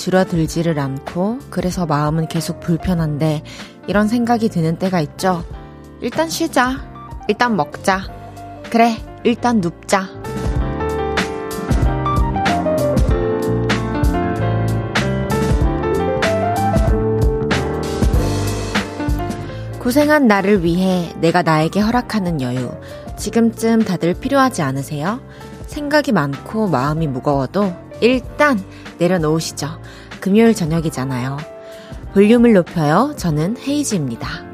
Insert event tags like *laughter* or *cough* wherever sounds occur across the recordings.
줄어들지를 않고 그래서 마음은 계속 불편한데 이런 생각이 드는 때가 있죠. 일단 쉬자. 일단 먹자. 그래, 일단 눕자. 고생한 나를 위해 내가 나에게 허락하는 여유. 지금쯤 다들 필요하지 않으세요? 생각이 많고 마음이 무거워도 일단 내려놓으시죠. 금요일 저녁이잖아요. 볼륨을 높여요. 저는 헤이즈입니다.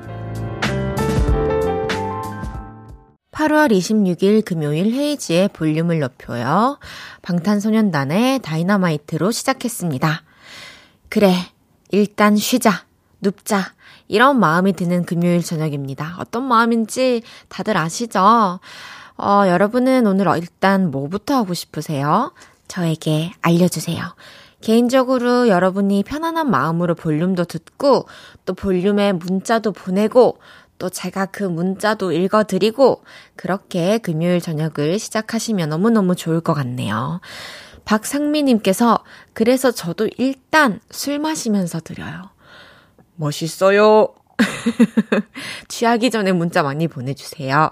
8월 26일 금요일 헤이지의 볼륨을 높여요. 방탄소년단의 다이너마이트로 시작했습니다. 그래, 일단 쉬자, 눕자. 이런 마음이 드는 금요일 저녁입니다. 어떤 마음인지 다들 아시죠? 어, 여러분은 오늘 일단 뭐부터 하고 싶으세요? 저에게 알려주세요. 개인적으로 여러분이 편안한 마음으로 볼륨도 듣고 또 볼륨에 문자도 보내고 또 제가 그 문자도 읽어드리고 그렇게 금요일 저녁을 시작하시면 너무너무 좋을 것 같네요. 박상미님께서 그래서 저도 일단 술 마시면서 드려요. 멋있어요. *laughs* 취하기 전에 문자 많이 보내주세요.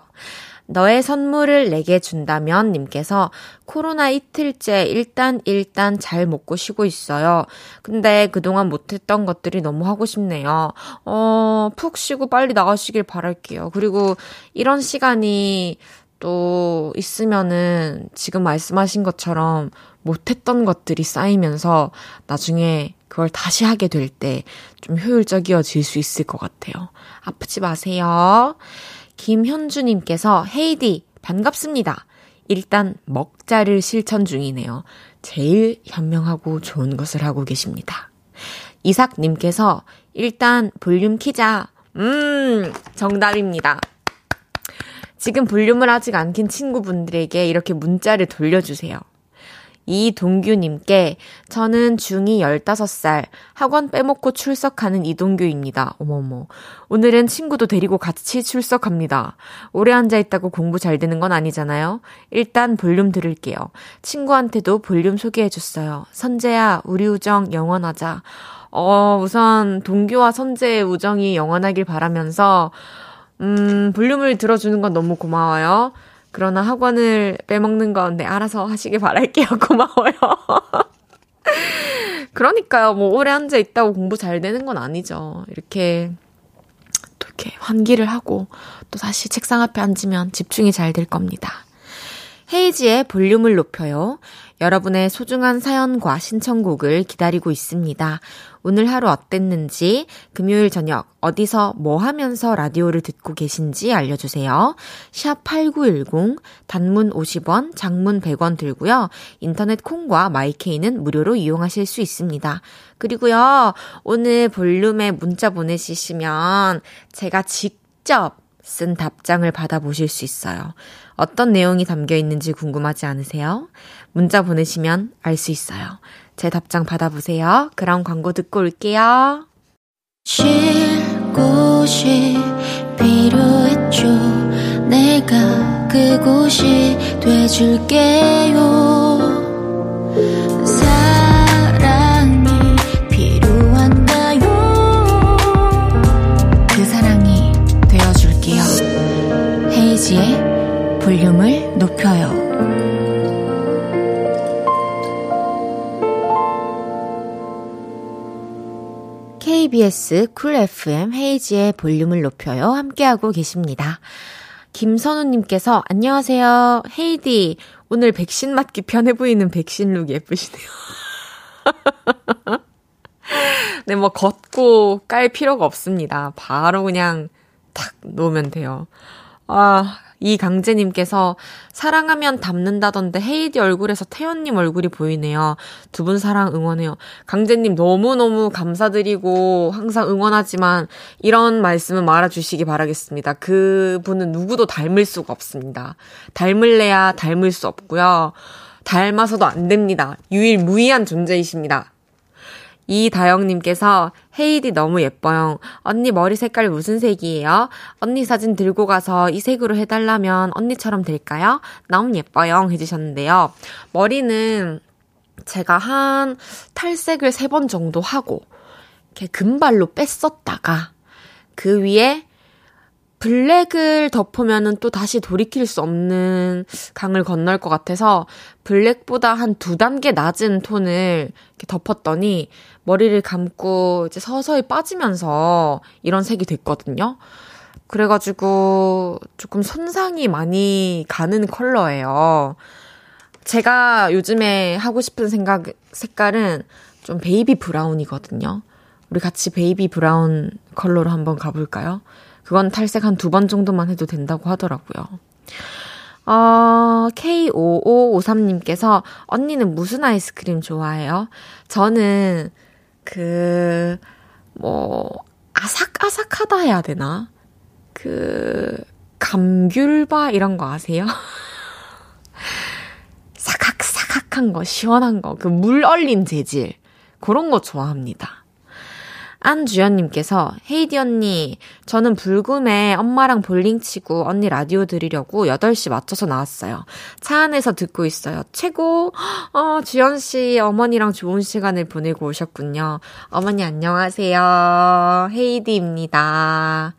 너의 선물을 내게 준다면 님께서 코로나 이틀째 일단 일단 잘 먹고 쉬고 있어요. 근데 그동안 못했던 것들이 너무 하고 싶네요. 어, 푹 쉬고 빨리 나가시길 바랄게요. 그리고 이런 시간이 또 있으면은 지금 말씀하신 것처럼 못했던 것들이 쌓이면서 나중에 그걸 다시 하게 될 때 좀 효율적이어질 수 있을 것 같아요. 아프지 마세요. 김현주님께서 헤이디 반갑습니다. 일단 먹자를 실천 중이네요. 제일 현명하고 좋은 것을 하고 계십니다. 이삭님께서 일단 볼륨 키자. 음, 정답입니다. 지금 볼륨을 아직 안 킨 친구분들에게 이렇게 문자를 돌려주세요. 이동규님께 저는 중2 15살 학원 빼먹고 출석하는 이동규입니다. 어머머. 오늘은 친구도 데리고 같이 출석합니다. 오래 앉아있다고 공부 잘 되는 건 아니잖아요. 일단 볼륨 들을게요. 친구한테도 볼륨 소개해줬어요. 선재야, 우리 우정 영원하자. 어, 우선 동규와 선재의 우정이 영원하길 바라면서, 음, 볼륨을 들어주는 건 너무 고마워요. 그러나 학원을 빼먹는 건 네, 알아서 하시길 바랄게요. *laughs* 고마워요. *laughs* 그러니까요. 뭐 오래 앉아 있다고 공부 잘 되는 건 아니죠. 이렇게 또 이렇게 환기를 하고 또 다시 책상 앞에 앉으면 집중이 잘 될 겁니다. 헤이지의 볼륨을 높여요. 여러분의 소중한 사연과 신청곡을 기다리고 있습니다. 오늘 하루 어땠는지, 금요일 저녁 어디서 뭐 하면서 라디오를 듣고 계신지 알려주세요. 샵 8910, 단문 50원, 장문 100원 들고요. 인터넷 콩과 마이케이는 무료로 이용하실 수 있습니다. 그리고요, 오늘 볼륨에 문자 보내주시면 제가 직접 쓴 답장을 받아보실 수 있어요. 어떤 내용이 담겨 있는지 궁금하지 않으세요? 문자 보내시면 알 수 있어요. 제 답장 받아보세요. 그럼 광고 듣고 올게요. 쉴 곳이 필요했죠. 내가 그곳이 돼줄게요. 사랑이 필요한가요? 그 사랑이 되어줄게요. 헤이지의 볼륨을 높여요. KBS 쿨 FM 헤이즈의 볼륨을 높여요. 함께하고 계십니다. 김선우님께서 안녕하세요. 헤이디. 오늘 백신 맞기 편해 보이는 백신 look 예쁘시네요. *laughs* 네, 뭐 걷고 깔 필요가 없습니다. 바로 그냥 탁 놓으면 돼요. 아, 이강재님께서 사랑하면 닮는다던데 헤이디 얼굴에서 태연님 얼굴이 보이네요. 두 분 사랑 응원해요. 강재님 너무너무 감사드리고 항상 응원하지만 이런 말씀은 말아주시기 바라겠습니다. 그 분은 누구도 닮을 수가 없습니다. 닮을래야 닮을 수 없고요. 닮아서도 안 됩니다. 유일무이한 존재이십니다. 이다영님께서 헤이디 너무 예뻐요. 언니 머리 색깔 무슨 색이에요? 언니 사진 들고 가서 이 색으로 해달라면 언니처럼 될까요? 너무 예뻐요. 해주셨는데요. 머리는 제가 한 탈색을 세 번 정도 하고, 이렇게 금발로 뺐었다가, 그 위에 블랙을 덮으면은 또 다시 돌이킬 수 없는 강을 건널 것 같아서 블랙보다 한 두 단계 낮은 톤을 이렇게 덮었더니 머리를 감고 이제 서서히 빠지면서 이런 색이 됐거든요. 그래가지고 조금 손상이 많이 가는 컬러예요. 제가 요즘에 하고 싶은 생각, 색깔은 좀 baby brown이거든요. 우리 같이 baby brown 컬러로 한번 가볼까요? 그건 탈색 한 두 번 정도만 해도 된다고 하더라고요. 어, K5553님께서 언니는 무슨 아이스크림 좋아해요? 저는 그, 뭐, 아삭아삭하다 해야 되나? 그, 감귤바 이런 거 아세요? *laughs* 사각사각한 거, 시원한 거, 그 물 얼린 재질. 그런 거 좋아합니다. 안주연님께서 헤이디 언니 저는 불금에 엄마랑 볼링 치고 언니 라디오 들으려고 8시 맞춰서 나왔어요. 차 안에서 듣고 있어요. 최고! 어, 주연 씨 어머니랑 좋은 시간을 보내고 오셨군요. 어머니 안녕하세요. 헤이디입니다.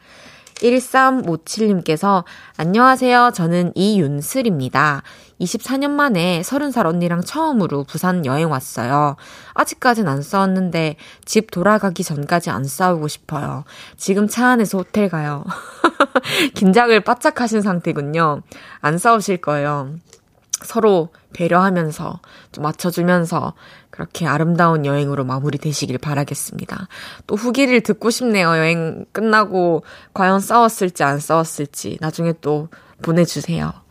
1357님께서 안녕하세요. 저는 이윤슬입니다. 24년 만에 30살 언니랑 처음으로 부산 여행 왔어요. 아직까진 안 싸웠는데 집 돌아가기 전까지 안 싸우고 싶어요. 지금 차 안에서 호텔 가요. *laughs* 긴장을 바짝 하신 상태군요. 안 싸우실 거예요. 서로 배려하면서 좀 맞춰주면서 그렇게 아름다운 여행으로 마무리되시길 바라겠습니다. 또 후기를 듣고 싶네요. 여행 끝나고 과연 싸웠을지 안 싸웠을지 나중에 또 보내주세요.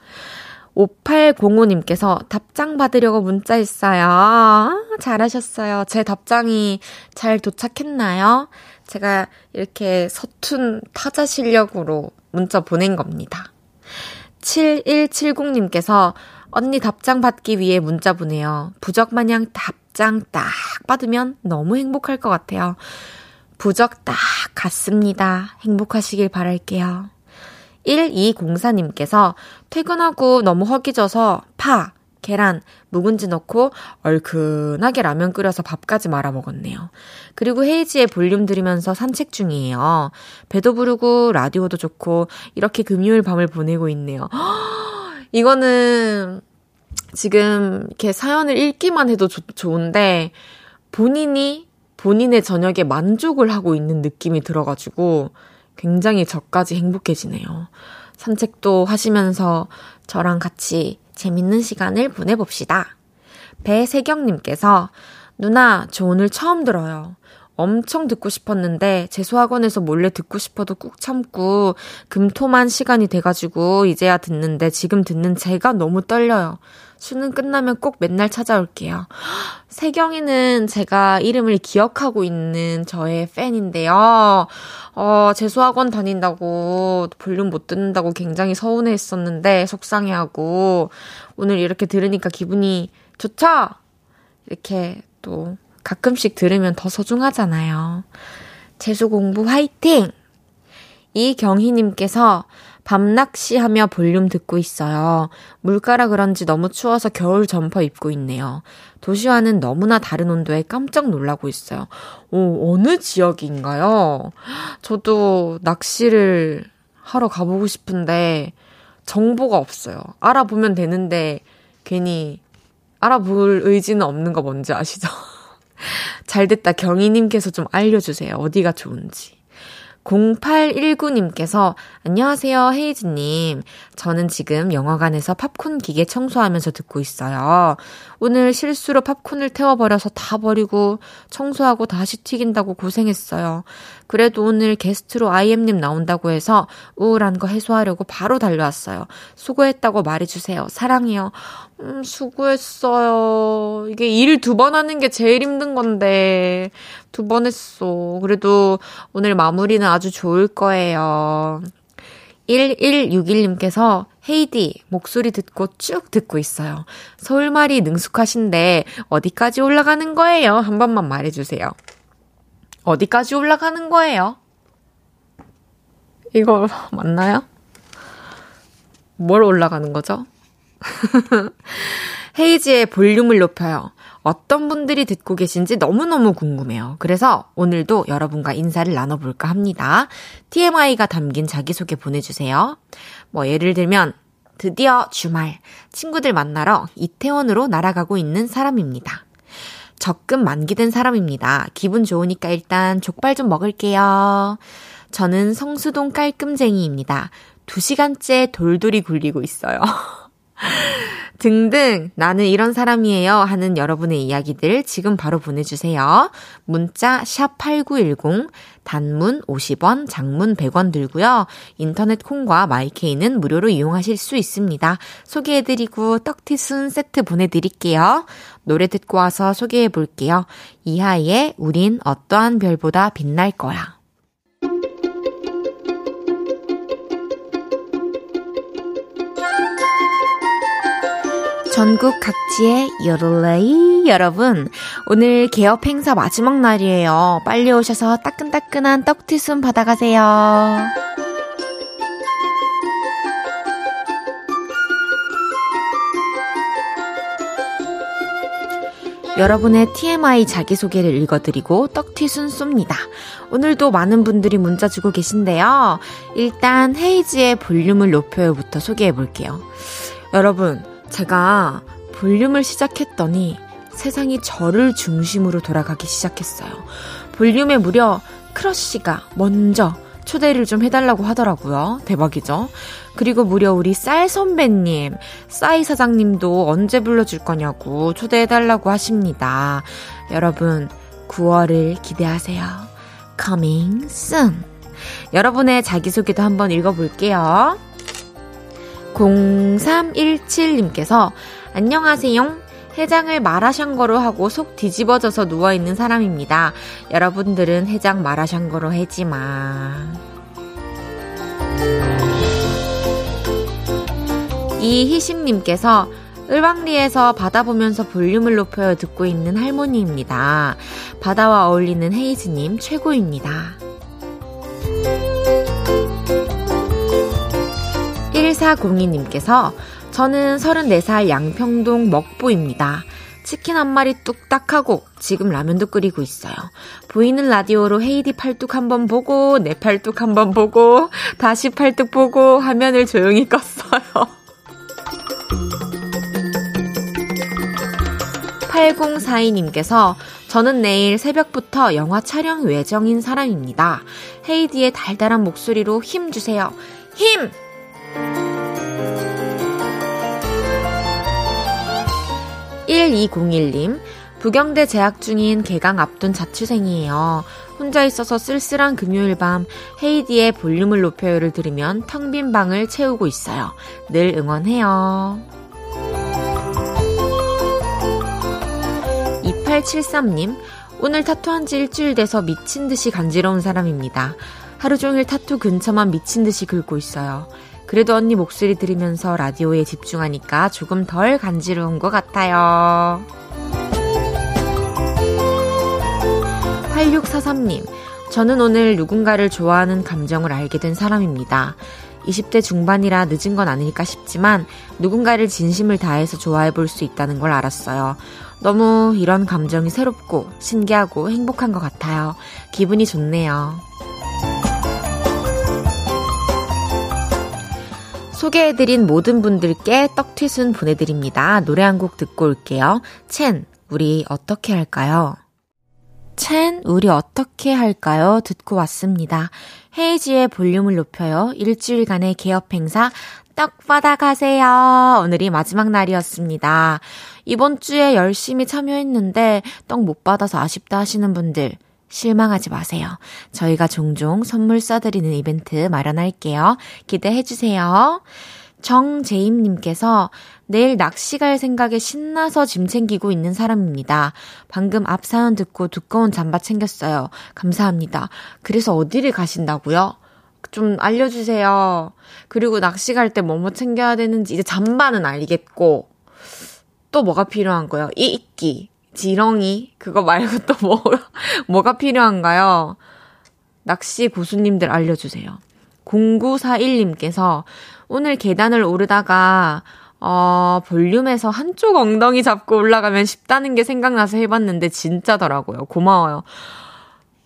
5805님께서 답장 받으려고 문자 했어요. 아, 잘하셨어요. 제 답장이 잘 도착했나요? 제가 이렇게 서툰 타자 실력으로 문자 보낸 겁니다. 7170님께서 언니 답장 받기 위해 문자 보내요. 부적 마냥 답장 딱 받으면 너무 행복할 것 같아요. 부적 딱 갔습니다. 행복하시길 바랄게요. 1204님께서 퇴근하고 너무 허기져서 파, 계란, 묵은지 넣고 얼큰하게 라면 끓여서 밥까지 말아 먹었네요. 그리고 헤이지의 볼륨 들으면서 산책 중이에요. 배도 부르고 라디오도 좋고 이렇게 금요일 밤을 보내고 있네요. *gasps* 이거는 지금 이렇게 사연을 읽기만 해도 조, 좋은데 본인이 본인의 저녁에 만족을 하고 있는 느낌이 들어가지고 굉장히 저까지 행복해지네요. 산책도 하시면서 저랑 같이 재밌는 시간을 보내봅시다. 배세경님께서 누나, 저 오늘 처음 들어요. 엄청 듣고 싶었는데 재수학원에서 몰래 듣고 싶어도 꾹 참고 금토만 시간이 돼가지고 이제야 듣는데 지금 듣는 제가 너무 떨려요. 수능 끝나면 꼭 맨날 찾아올게요. *gasps* 세경이는 제가 이름을 기억하고 있는 저의 팬인데요. 어, 재수학원 다닌다고 볼륨 못 듣는다고 굉장히 서운해 했었는데 속상해하고 오늘 이렇게 들으니까 기분이 좋죠? 이렇게 또 가끔씩 들으면 더 소중하잖아요. 재수 공부 화이팅! 이경희님께서 밤낚시하며 볼륨 듣고 있어요. 물가라 그런지 너무 추워서 겨울 점퍼 입고 있네요. 도시와는 너무나 다른 온도에 깜짝 놀라고 있어요. 오, 어느 지역인가요? 저도 낚시를 하러 가보고 싶은데 정보가 없어요. 알아보면 되는데 괜히 알아볼 의지는 없는 거 뭔지 아시죠? *laughs* *laughs* 잘 됐다 경희님께서 좀 알려주세요. 어디가 좋은지. 0819님께서 안녕하세요, 헤이즈님. 저는 지금 영화관에서 팝콘 기계 청소하면서 듣고 있어요. 오늘 실수로 팝콘을 태워버려서 다 버리고 청소하고 다시 튀긴다고 고생했어요. 그래도 오늘 게스트로 아이엠님 나온다고 해서 우울한 거 해소하려고 바로 달려왔어요. 수고했다고 말해주세요. 사랑해요. 음, 수고했어요. 이게 일 두 번 하는 게 제일 힘든 건데, 두 번 했어. 그래도 오늘 마무리는 아주 좋을 거예요. 1161님께서 헤이디 목소리 듣고 쭉 듣고 있어요. 서울말이 능숙하신데 어디까지 올라가는 거예요? 한 번만 말해주세요. 어디까지 올라가는 거예요? 이거 *laughs* 맞나요? 뭘 올라가는 거죠? *laughs* 헤이지의 볼륨을 높여요. 어떤 분들이 듣고 계신지 너무너무 궁금해요. 그래서 오늘도 여러분과 인사를 나눠볼까 합니다. TMI가 담긴 자기소개 보내주세요. 뭐 예를 들면 드디어 주말 친구들 만나러 이태원으로 날아가고 있는 사람입니다. 적금 만기된 사람입니다. 기분 좋으니까 일단 족발 좀 먹을게요. 저는 성수동 깔끔쟁이입니다. 2시간째 돌돌이 굴리고 있어요. *laughs* *laughs* 등등 나는 이런 사람이에요 하는 여러분의 이야기들 지금 바로 보내주세요. 문자 샵8910 단문 50원 장문 100원 들고요. 인터넷 콩과 마이케이는 무료로 이용하실 수 있습니다. 소개해드리고 떡티순 세트 보내드릴게요. 노래 듣고 와서 소개해볼게요. 이하의 우린 어떠한 별보다 빛날 거야. 전국 각지의 요롤레이 여러분, 오늘 개업 행사 마지막 날이에요. 빨리 오셔서 따끈따끈한 떡티순 받아가세요. 여러분의 TMI 자기소개를 읽어드리고 떡튀순 쏩니다. 오늘도 많은 분들이 문자 주고 계신데요. 일단 헤이지의 볼륨을 높여요부터 소개해볼게요. 여러분, 제가 볼륨을 시작했더니 세상이 저를 중심으로 돌아가기 시작했어요. 볼륨에 무려 크러쉬가 먼저 초대를 좀 해달라고 하더라고요. 대박이죠? 그리고 무려 우리 쌀 선배님, 싸이 사장님도 언제 불러줄 거냐고 초대해달라고 하십니다. 여러분, 9월을 기대하세요. coming soon. 여러분의 자기소개도 한번 읽어볼게요. 0317님께서 안녕하세요. 해장을 마라샹궈로 하고 속 뒤집어져서 누워있는 사람입니다. 여러분들은 해장 마라샹궈로 해지마. 이희심님께서 을왕리에서 바다 보면서 볼륨을 높여 듣고 있는 할머니입니다. 바다와 어울리는 헤이즈님 최고입니다. 1402님께서 저는 34살 양평동 먹보입니다. 치킨 한 마리 뚝딱 하고 지금 라면도 끓이고 있어요. 보이는 라디오로 헤이디 팔뚝 한번 보고 내 팔뚝 한번 보고 다시 팔뚝 보고 화면을 조용히 껐어요. 8042님께서 저는 내일 새벽부터 영화 촬영 외정인 사람입니다. 헤이디의 달달한 목소리로 힘 주세요. 힘! 1201님, 부경대 재학 중인 개강 앞둔 자취생이에요. 혼자 있어서 쓸쓸한 금요일 밤 헤이디의 볼륨을 높여요를 들으면 텅 빈 방을 채우고 있어요. 늘 응원해요. 2873님, 오늘 타투한 지 일주일 돼서 미친 듯이 간지러운 사람입니다. 하루 종일 타투 근처만 미친 듯이 긁고 있어요. 그래도 언니 목소리 들으면서 라디오에 집중하니까 조금 덜 간지러운 것 같아요. 8643님, 저는 오늘 누군가를 좋아하는 감정을 알게 된 사람입니다. 20대 중반이라 늦은 건 아닐까 싶지만 누군가를 진심을 다해서 좋아해 볼 수 있다는 걸 알았어요. 너무 이런 감정이 새롭고 신기하고 행복한 것 같아요. 기분이 좋네요. 소개해드린 모든 분들께 떡튀순 보내드립니다. 노래 한 곡 듣고 올게요. 첸, 우리 어떻게 할까요? 첸, 우리 어떻게 할까요? 듣고 왔습니다. 헤이지의 볼륨을 높여요. 일주일간의 개업 행사 떡 받아가세요. 오늘이 마지막 날이었습니다. 이번 주에 열심히 참여했는데 떡 못 받아서 아쉽다 하시는 분들 실망하지 마세요. 저희가 종종 선물 써드리는 이벤트 마련할게요. 기대해주세요. 정재임님께서 내일 낚시 갈 생각에 신나서 짐 챙기고 있는 사람입니다. 방금 앞 사연 듣고 두꺼운 잠바 챙겼어요. 감사합니다. 그래서 어디를 가신다고요? 좀 알려주세요. 그리고 낚시 갈 때 뭐뭐 챙겨야 되는지 이제 잠바는 알겠고 또 뭐가 필요한 거예요? 이끼. 지렁이 그거 말고 또 뭐, *laughs* 뭐가 필요한가요? 낚시 고수님들 알려주세요. 0941님께서 오늘 계단을 오르다가 어, 볼륨에서 한쪽 엉덩이 잡고 올라가면 쉽다는 게 생각나서 해봤는데 진짜더라고요. 고마워요.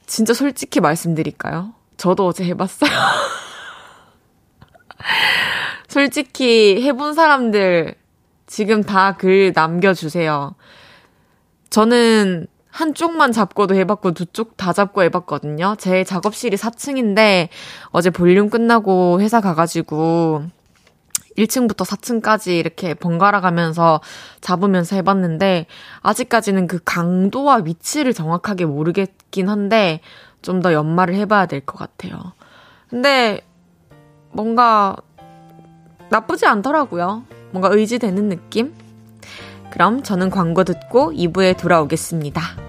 진짜 솔직히 말씀드릴까요? 저도 어제 해봤어요. *laughs* 솔직히 해본 사람들 지금 다 글 남겨주세요. 저는 한쪽만 잡고도 해봤고 두 쪽 다 잡고 해봤거든요. 제 작업실이 4층인데 어제 볼륨 끝나고 회사 가가지고 1층부터 4층까지 이렇게 번갈아 가면서 잡으면서 해봤는데 아직까지는 그 강도와 위치를 정확하게 모르겠긴 한데 좀 더 연말을 해봐야 될 것 같아요. 근데 뭔가 나쁘지 않더라고요. 뭔가 의지되는 느낌? 그럼 저는 광고 듣고 2부에 돌아오겠습니다.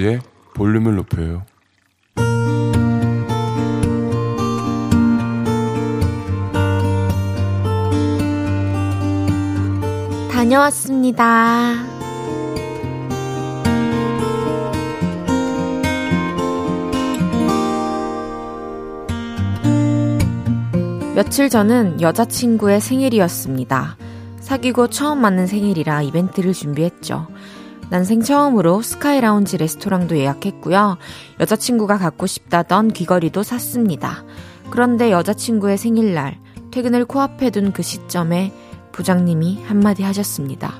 헤이지의 볼륨을 높여요. 다녀왔습니다. 며칠 전은 여자친구의 생일이었습니다. 사귀고 처음 맞는 생일이라 이벤트를 준비했죠. 난생 처음으로 스카이 라운지 레스토랑도 예약했고요. 여자친구가 갖고 싶다던 귀걸이도 샀습니다. 그런데 여자친구의 생일날 퇴근을 코앞에 둔 그 시점에 부장님이 한마디 하셨습니다.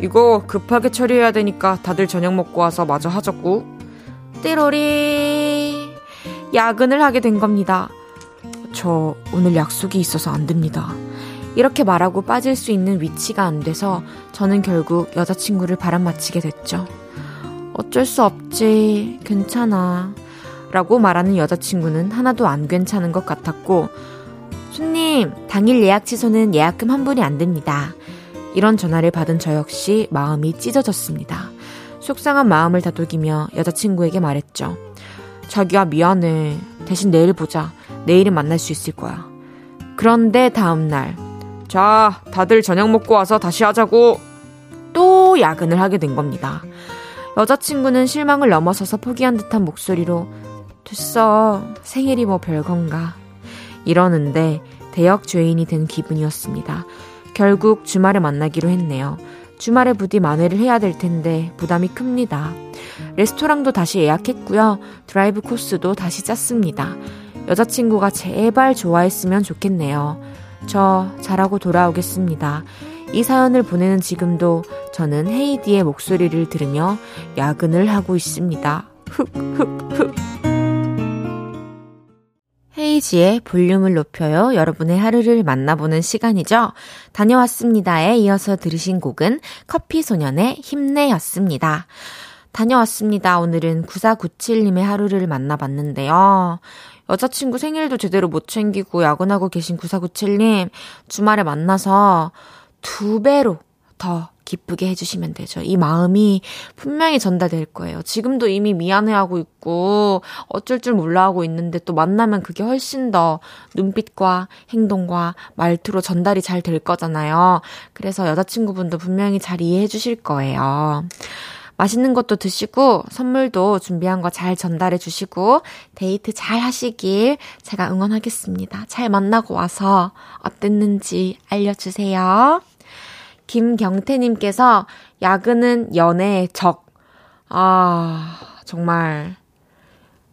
이거 급하게 처리해야 되니까 다들 저녁 먹고 와서 마저 하자고. 띠로리 야근을 하게 된 겁니다. 저 오늘 약속이 있어서 안 됩니다. 이렇게 말하고 빠질 수 있는 위치가 안 돼서 저는 결국 여자친구를 바람맞히게 됐죠. 어쩔 수 없지. 괜찮아. 라고 말하는 여자친구는 하나도 안 괜찮은 것 같았고, 손님, 당일 예약 취소는 예약금 환불이 안 됩니다. 이런 전화를 받은 저 역시 마음이 찢어졌습니다. 속상한 마음을 다독이며 여자친구에게 말했죠. 자기야, 미안해. 대신 내일 보자. 내일은 만날 수 있을 거야. 그런데 다음날, 자, 다들 저녁 먹고 와서 다시 하자고. 또 야근을 하게 된 겁니다. 여자친구는 실망을 넘어서서 포기한 듯한 목소리로 됐어. 생일이 뭐 별건가. 이러는데 대역 죄인이 된 기분이었습니다. 결국 주말에 만나기로 했네요. 주말에 부디 만회를 해야 될 텐데 부담이 큽니다. 레스토랑도 다시 예약했고요. 드라이브 코스도 다시 짰습니다. 여자친구가 제발 좋아했으면 좋겠네요. 저 잘하고 돌아오겠습니다. 이 사연을 보내는 지금도 저는 헤이디의 목소리를 들으며 야근을 하고 있습니다. 흑흑흑. 헤이지의 볼륨을 높여요. 여러분의 하루를 만나보는 시간이죠. 다녀왔습니다에 이어서 들으신 곡은 커피 소년의 힘내였습니다. 다녀왔습니다. 오늘은 9497님의 하루를 만나봤는데요. 여자친구 생일도 제대로 못 챙기고 야근하고 계신 9497님, 주말에 만나서 두 배로 더 기쁘게 해주시면 되죠. 이 마음이 분명히 전달될 거예요. 지금도 이미 미안해하고 있고 어쩔 줄 몰라 하고 있는데 또 만나면 그게 훨씬 더 눈빛과 행동과 말투로 전달이 잘 될 거잖아요. 그래서 여자친구분도 분명히 잘 이해해 주실 거예요. 맛있는 것도 드시고 선물도 준비한 거 잘 전달해 주시고 데이트 잘 하시길 제가 응원하겠습니다. 잘 만나고 와서 어땠는지 알려주세요. 김경태님께서 야근은 연애의 적. 아, 정말.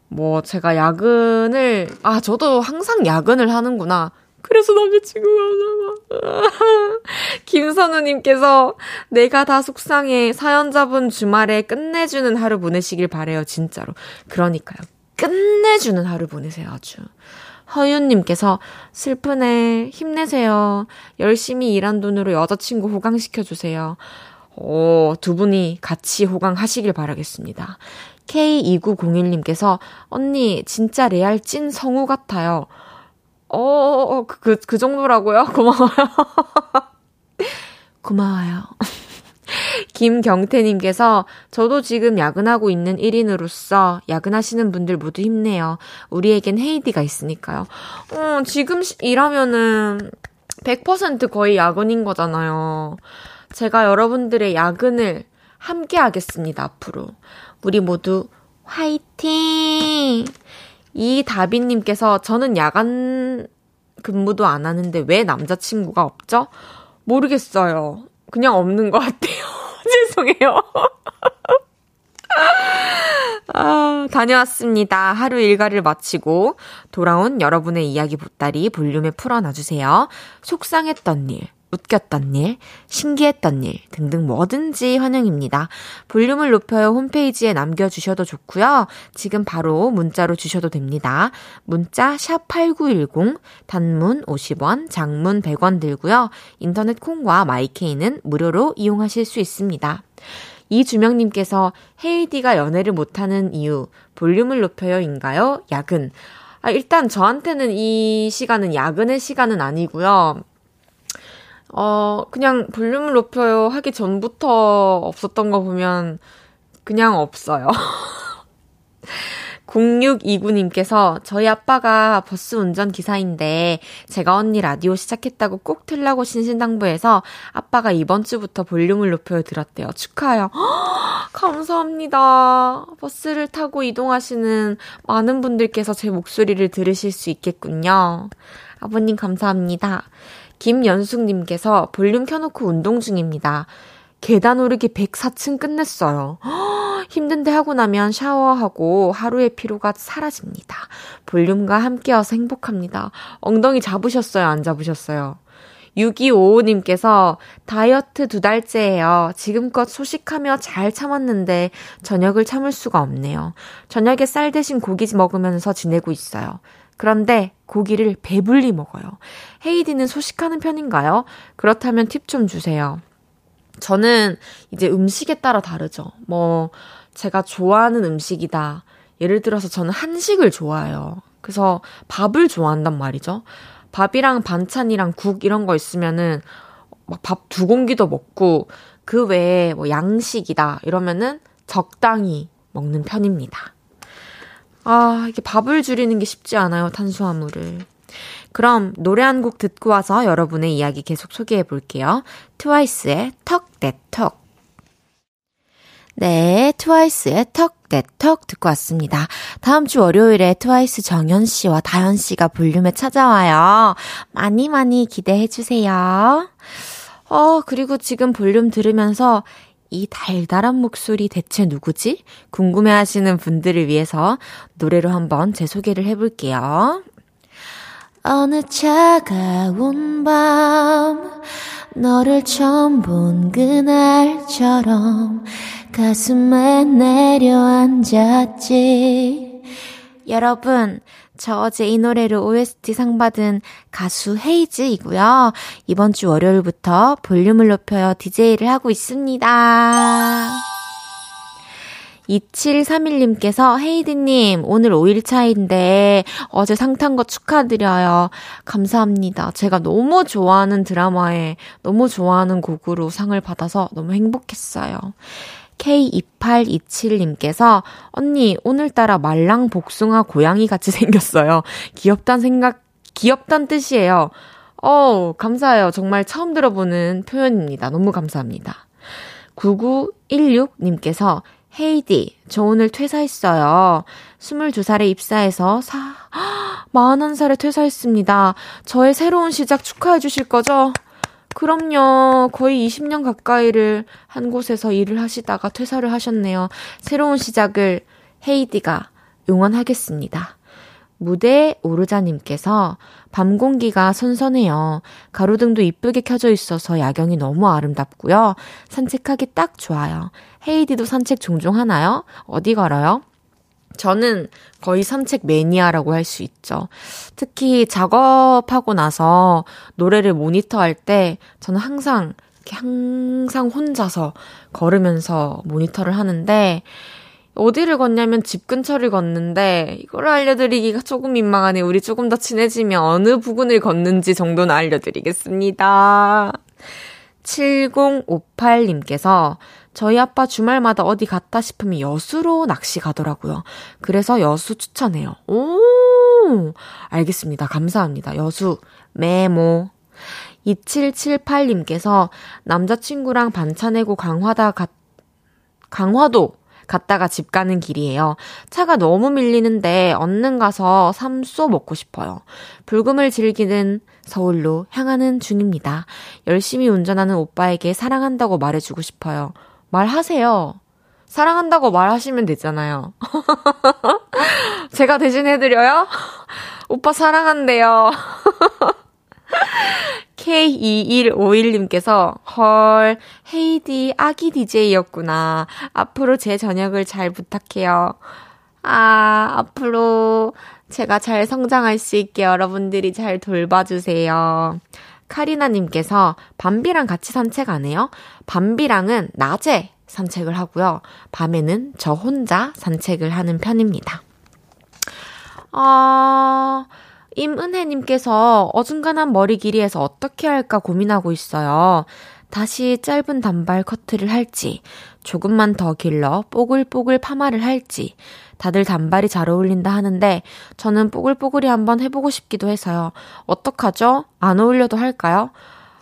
뭐, 제가 야근을, 아, 저도 항상 야근을 하는구나. 그래서 남자친구가 봐. *laughs* 김선우님께서 내가 다 속상해. 사연자분 주말에 끝내주는 하루 보내시길 바래요. 진짜로. 그러니까요. 끝내주는 하루 보내세요. 아주. 허윤님께서 슬프네. 힘내세요. 열심히 일한 돈으로 여자친구 호강시켜주세요. 오, 두 분이 같이 호강하시길 바라겠습니다. K2901님께서 언니 진짜 레알 찐 성우 같아요. 어, 그, 그, 그 정도라고요? *laughs* 고마워요. 고마워요. *laughs* 김경태님께서 저도 지금 야근하고 있는 1인으로서 야근하시는 분들 모두 힘내요. 우리에겐 헤이디가 있으니까요. 어, 지금 일하면은 100% 거의 야근인 거잖아요. 제가 여러분들의 야근을 함께 하겠습니다, 앞으로. 우리 모두 화이팅! 이다비님께서 저는 야간 근무도 안 하는데 왜 남자친구가 없죠? 모르겠어요. 그냥 없는 것 같아요. *laughs* 죄송해요. 아, 다녀왔습니다. 하루 일과를 마치고 돌아온 여러분의 이야기 보따리 볼륨에 풀어놔주세요. 속상했던 일, 웃겼던 일, 신기했던 일 등등 뭐든지 환영입니다. 볼륨을 높여요 홈페이지에 남겨주셔도 좋고요. 지금 바로 문자로 주셔도 됩니다. 문자 샵 8910 단문 50원, 장문 100원 들고요. 인터넷 콩과 마이케이는 무료로 이용하실 수 있습니다. 이주명님께서 헤이디가 연애를 못하는 이유 볼륨을 높여요인가요? 야근. 아, 일단 저한테는 이 시간은 야근의 시간은 아니고요. 어, 그냥 볼륨을 높여요 하기 전부터 없었던 거 보면 그냥 없어요. *laughs* 0629님께서 저희 아빠가 버스 운전 기사인데 제가 언니 라디오 시작했다고 꼭 틀라고 신신당부해서 아빠가 이번 주부터 볼륨을 높여 들었대요. 축하해요. *gasps* 감사합니다. 버스를 타고 이동하시는 많은 분들께서 제 목소리를 들으실 수 있겠군요. 아버님 감사합니다. 김연숙님께서 볼륨 켜놓고 운동 중입니다. 계단 오르기 104층 끝냈어요. *gasps* 힘든데 하고 나면 샤워하고 하루의 피로가 사라집니다. 볼륨과 함께여서 행복합니다. 엉덩이 잡으셨어요? 안 잡으셨어요? 6255님께서 다이어트 두 달째예요. 지금껏 소식하며 잘 참았는데 저녁을 참을 수가 없네요. 저녁에 쌀 대신 고기 먹으면서 지내고 있어요. 그런데 고기를 배불리 먹어요. 헤이디는 소식하는 편인가요? 그렇다면 팁 좀 주세요. 저는 이제 음식에 따라 다르죠. 뭐, 제가 좋아하는 음식이다. 예를 들어서 저는 한식을 좋아해요. 그래서 밥을 좋아한단 말이죠. 밥이랑 반찬이랑 국 이런 거 있으면은 막 밥 두 공기도 먹고 그 외에 뭐 양식이다 이러면은 적당히 먹는 편입니다. 아, 이게 밥을 줄이는 게 쉽지 않아요, 탄수화물을. 그럼 노래 한 곡 듣고 와서 여러분의 이야기 계속 소개해 볼게요. 트와이스의 턱대턱. 네, 트와이스의 턱대턱 듣고 왔습니다. 다음 주 월요일에 트와이스 정현 씨와 다현 씨가 볼륨에 찾아와요. 많이 많이 기대해 주세요. 어, 그리고 지금 볼륨 들으면서 이 달달한 목소리 대체 누구지? 궁금해 하시는 분들을 위해서 노래로 한번 제 소개를 해볼게요. 어느 차가운 밤, 너를 처음 본 그날처럼 가슴에 내려앉았지. 여러분, 저 어제 이 노래로 OST 상 받은 가수 헤이즈이고요. 이번 주 월요일부터 볼륨을 높여요 DJ를 하고 있습니다. 2731님께서 헤이드님 오늘 5일차인데 어제 상 탄 거 축하드려요. 감사합니다. 제가 너무 좋아하는 드라마에 너무 좋아하는 곡으로 상을 받아서 너무 행복했어요. K2827님께서 언니 오늘따라 말랑 복숭아 고양이 같이 *laughs* 생겼어요. 귀엽단 생각 귀엽단 뜻이에요. 어, 감사해요. 정말 처음 들어보는 표현입니다. 너무 감사합니다. 9916님께서 헤이디, 저 오늘 퇴사했어요. 22살에 입사해서 사, *gasps* 41살에 퇴사했습니다. 저의 새로운 시작 축하해 주실 거죠? 그럼요. 거의 20년 가까이를 한 곳에서 일을 하시다가 퇴사를 하셨네요. 새로운 시작을 헤이디가 응원하겠습니다. 무대 오르자님께서 밤 공기가 선선해요. 가로등도 이쁘게 켜져 있어서 야경이 너무 아름답고요. 산책하기 딱 좋아요. 헤이디도 산책 종종 하나요? 어디 걸어요? 저는 거의 산책 매니아라고 할 수 있죠. 특히 작업하고 나서 노래를 모니터할 때 저는 항상 항상 혼자서 걸으면서 모니터를 하는데 어디를 걷냐면 집 근처를 걷는데 이걸 알려드리기가 조금 민망하네. 우리 조금 더 친해지면 어느 부근을 걷는지 정도는 알려드리겠습니다. 7058님께서 저희 아빠 주말마다 어디 갔다 싶으면 여수로 낚시 가더라고요. 그래서 여수 추천해요. 오! 알겠습니다. 감사합니다. 여수 메모. 2778님께서 남자친구랑 반차 내고 강화다 갔, 강화도 갔다가 집 가는 길이에요. 차가 너무 밀리는데 얼른 가서 삼소 먹고 싶어요. 불금을 즐기는 서울로 향하는 중입니다. 열심히 운전하는 오빠에게 사랑한다고 말해주고 싶어요. 말하세요. 사랑한다고 말하시면 되잖아요. *laughs* 제가 대신 해드려요? *laughs* 오빠 사랑한대요. *laughs* K2151님께서, 헐, 헤이디 아기 DJ였구나. 앞으로 제 저녁을 잘 부탁해요. 아, 앞으로 제가 잘 성장할 수 있게 여러분들이 잘 돌봐주세요. 카리나님께서 밤비랑 같이 산책 안 해요? 밤비랑은 낮에 산책을 하고요. 밤에는 저 혼자 산책을 하는 편입니다. 아, 어... 임은혜님께서 어중간한 머리 길이에서 어떻게 할까 고민하고 있어요. 다시 짧은 단발 커트를 할지, 조금만 더 길러 뽀글뽀글 파마를 할지, 다들 단발이 잘 어울린다 하는데, 저는 뽀글뽀글이 한번 해보고 싶기도 해서요. 어떡하죠? 안 어울려도 할까요?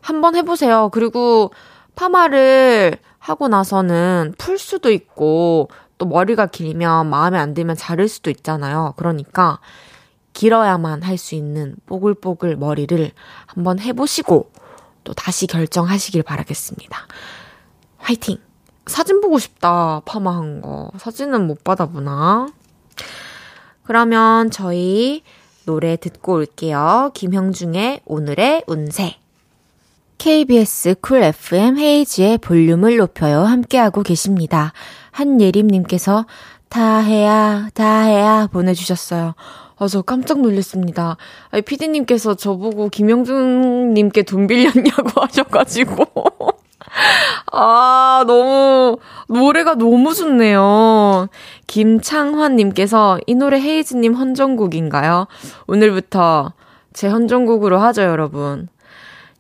한번 해보세요. 그리고 파마를 하고 나서는 풀 수도 있고, 또 머리가 길면 마음에 안 들면 자를 수도 있잖아요. 그러니까, 길어야만 할 수 있는 뽀글뽀글 머리를 한번 해보시고 또 다시 결정하시길 바라겠습니다. 화이팅! 사진 보고 싶다, 파마한 거. 사진은 못 받아보나? 그러면 저희 노래 듣고 올게요. 김형중의 오늘의 운세. KBS 쿨 FM 헤이지의 볼륨을 높여요. 함께하고 계십니다. 한예림님께서 다 해야, 다 해야 보내주셨어요. 아, 저 깜짝 놀랐습니다. 아니, 피디님께서 저보고 김영준님께 돈 빌렸냐고 *laughs* 하셔가지고. 아, 너무, 노래가 너무 좋네요. 김창환님께서 이 노래 헤이즈님 헌정곡인가요? 오늘부터 제 헌정곡으로 하죠, 여러분.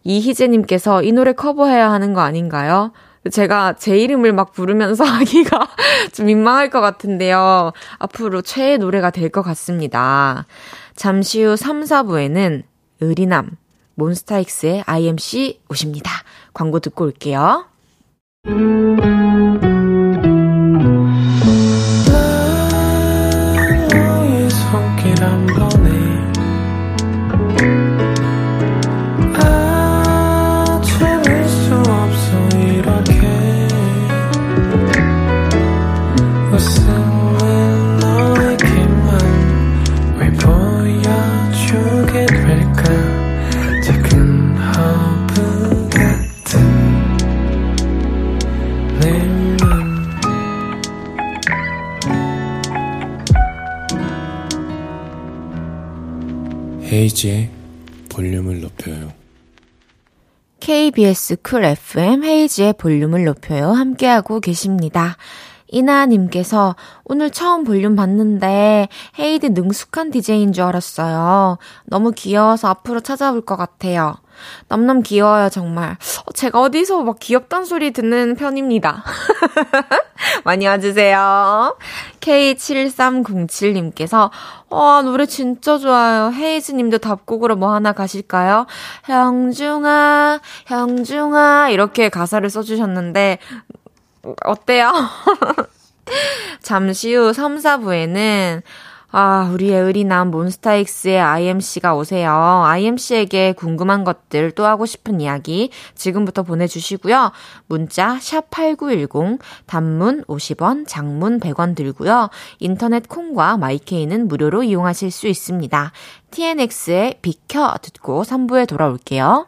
이희재님께서 이 노래 커버해야 하는 거 아닌가요? 제가 제 이름을 막 부르면서 *laughs* 하기가 좀 민망할 것 같은데요. 앞으로 최애 노래가 될 것 같습니다. 잠시 후 3, 4부에는 의리남, 몬스타엑스의 IMC 오십니다. 광고 듣고 올게요. 헤이즈의 볼륨을 높여요. KBS Cool FM 헤이즈의 볼륨을 높여요. 함께하고 계십니다. 이나님께서 오늘 처음 볼륨 봤는데 헤이즈 능숙한 DJ인 줄 알았어요. 너무 귀여워서 앞으로 찾아볼 것 같아요. 넘넘 귀여워요, 정말. 어, 제가 어디서 막 귀엽단 소리 듣는 편입니다. *laughs* 많이 와주세요. K7307님께서, 와, 노래 진짜 좋아요. 헤이즈님도 답곡으로 뭐 하나 가실까요? 형중아, 형중아, 이렇게 가사를 써주셨는데, 어때요? *laughs* 잠시 후 3, 4부에는 아, 우리의 의리남 몬스타엑스의 IMC가 오세요. IMC에게 궁금한 것들 또 하고 싶은 이야기 지금부터 보내주시고요. 문자 샵8910 단문 50원, 장문 100원 들고요. 인터넷 콩과 마이케이는 무료로 이용하실 수 있습니다. TNX의 비켜 듣고 3부에 돌아올게요.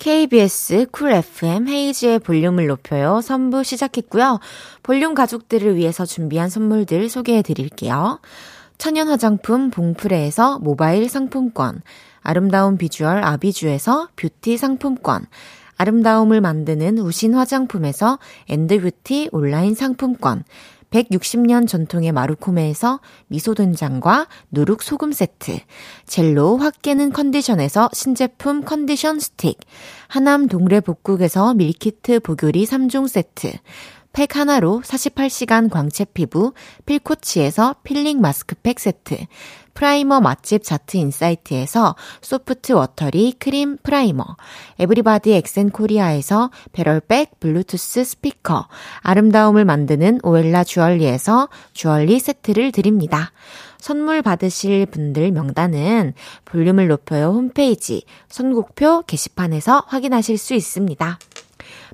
KBS Cool FM 헤이즈의 볼륨을 높여요. 3부 시작했고요. 볼륨 가족들을 위해서 준비한 선물들 소개해 드릴게요. 천연 화장품 봉프레에서 모바일 상품권, 아름다운 비주얼 아비주에서 뷰티 상품권, 아름다움을 만드는 우신 화장품에서 엔드뷰티 온라인 상품권, 160년 전통의 마루코메에서 미소된장과 누룩 소금 세트, 젤로 확 깨는 컨디션에서 신제품 컨디션 스틱, 하남 동래 복국에서 밀키트 복요리 3종 세트, 팩 하나로 48시간 광채 피부 필코치에서 필링 마스크팩 세트, 프라이머 맛집 자트 인사이트에서 소프트 워터리 크림 프라이머, 에브리바디 엑센 코리아에서 배럴백 블루투스 스피커, 아름다움을 만드는 오엘라 주얼리에서 주얼리 세트를 드립니다. 선물 받으실 분들 명단은 볼륨을 높여요 홈페이지 선곡표 게시판에서 확인하실 수 있습니다.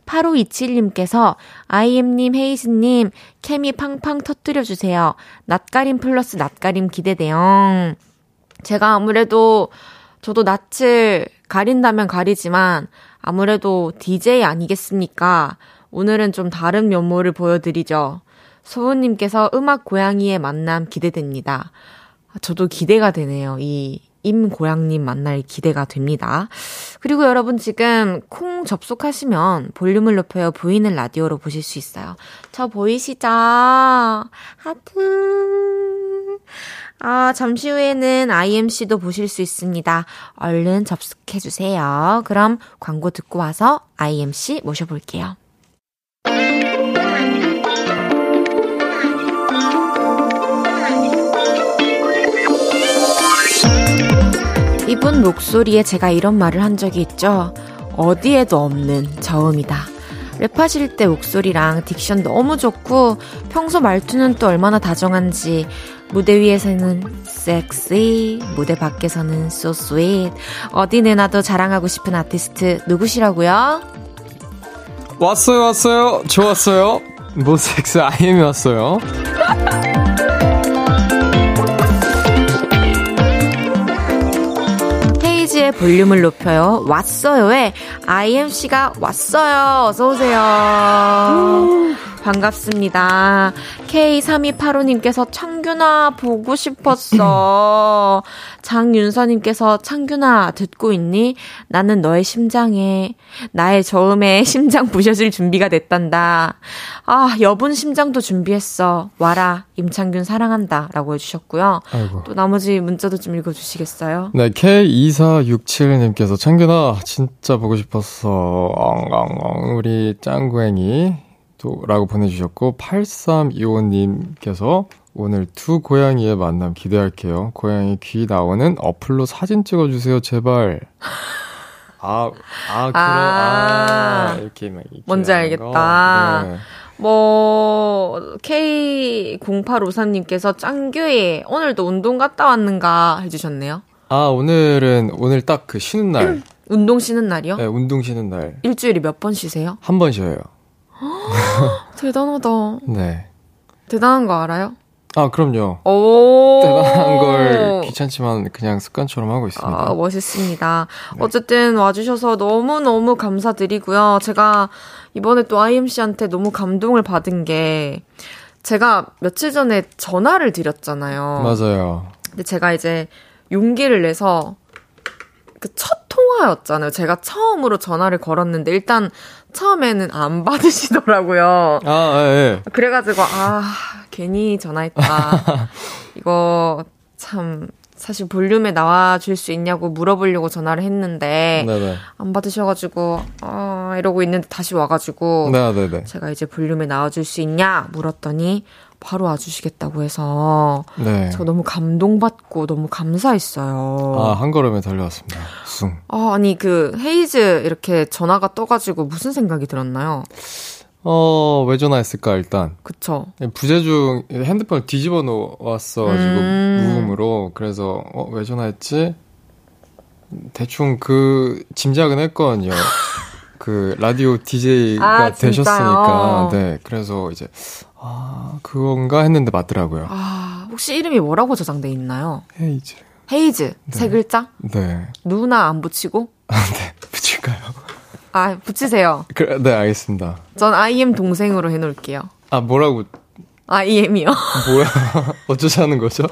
8527님께서 아이엠님, 헤이즈님, 케미 팡팡 터뜨려주세요. 낯가림 플러스 낯가림 기대돼요. 제가 아무래도 저도 낯을 가린다면 가리지만 아무래도 DJ 아니겠습니까? 오늘은 좀 다른 면모를 보여드리죠. 소우님께서 음악 고양이의 만남 기대됩니다. 저도 기대가 되네요. 이 임고양님 만날 기대가 됩니다. 그리고 여러분 지금 콩 접속하시면 볼륨을 높여요 보이는 라디오로 보실 수 있어요. 저 보이시죠? 하트. 아, 잠시 후에는 IMC도 보실 수 있습니다. 얼른 접속해주세요. 그럼 광고 듣고 와서 IMC 모셔볼게요. 이분 목소리에 제가 이런 말을 한 적이 있죠. 어디에도 없는 저음이다. 랩하실 때 목소리랑 딕션 너무 좋고 평소 말투는 또 얼마나 다정한지 무대 위에서는 섹시, 무대 밖에서는 so sweet. 어디 내놔도 자랑하고 싶은 아티스트 누구시라고요? 왔어요, 왔어요. 좋았어요. 모섹스 아이엠이 왔어요. *laughs* 홈페이지의 볼륨을 높여요. 왔어요에 IMC가 왔어요. 어서오세요. 반갑습니다. K3285님께서 창균아 보고 싶었어. 장윤서님께서 창균아 듣고 있니? 나는 너의 심장에 나의 저음에 *laughs* 심장 부셔질 준비가 됐단다. 아 여분 심장도 준비했어. 와라 임창균 사랑한다 라고 해주셨고요. 아이고. 또 나머지 문자도 좀 읽어주시겠어요? 네 K2467님께서 창균아 진짜 보고 싶었어. 엉엉엉 우리 짱구행이 또 라고 보내주셨고 8325님께서 오늘 두 고양이의 만남 기대할게요. 고양이 귀 나오는 어플로 사진 찍어주세요, 제발. 아, 아, 그럼, 아, 아 이렇게 막. 이렇게 뭔지 알겠다. 네. 뭐, K0853님께서 짱규이, 오늘도 운동 갔다 왔는가 해주셨네요. 아, 오늘은, 오늘 딱 그 쉬는 날. 운동 쉬는 날이요? 네, 운동 쉬는 날. 일주일에 몇 번 쉬세요? 한 번 쉬어요. *gasps* 대단하다. 네. 대단한 거 알아요? 아, 그럼요. 오. 대단한 걸 귀찮지만 그냥 습관처럼 하고 있습니다. 아, 멋있습니다. 네. 어쨌든 와주셔서 너무너무 감사드리고요. 제가 이번에 또 IMC한테 너무 감동을 받은 게 제가 며칠 전에 전화를 드렸잖아요. 맞아요. 근데 제가 이제 용기를 내서 그 첫 통화였잖아요. 제가 처음으로 전화를 걸었는데 일단 처음에는 안 *laughs* 받으시더라고요. 아, 예, 예. 그래가지고, 아, 괜히 전화했다. *laughs* 이거 참, 사실 볼륨에 나와줄 수 있냐고 물어보려고 전화를 했는데, 네네. 안 받으셔가지고, 아, 이러고 있는데 다시 와가지고, 네네네. 제가 이제 볼륨에 나와줄 수 있냐? 물었더니, 바로 와주시겠다고 해서 네. 저 너무 감동받고 너무 감사했어요. 아, 한 걸음에 달려왔습니다. 숭. 아, 아니 그 헤이즈 이렇게 전화가 떠가지고 무슨 생각이 들었나요? 어, 왜 전화했을까, 일단. 그쵸. 부재중 핸드폰을 뒤집어 놓았어가지고, 음. 무음으로. 그래서, 어, 왜 전화했지? 대충 그, 짐작은 했거든요. *laughs* 그, 라디오 DJ가 아, 되셨으니까. 네. 그래서 이제, 아, 그건가 했는데 맞더라고요. 아, 혹시 이름이 뭐라고 저장돼 있나요? 헤이즈. 헤이즈. 세 글자? 네. 누나 안 붙이고? *laughs* 네. 붙일까요? 아, 붙이세요. 그, 네, 알겠습니다. 전 IM 동생으로 해놓을게요. 아, 뭐라고, IM이요. 뭐야. *laughs* 어쩌자는 거죠?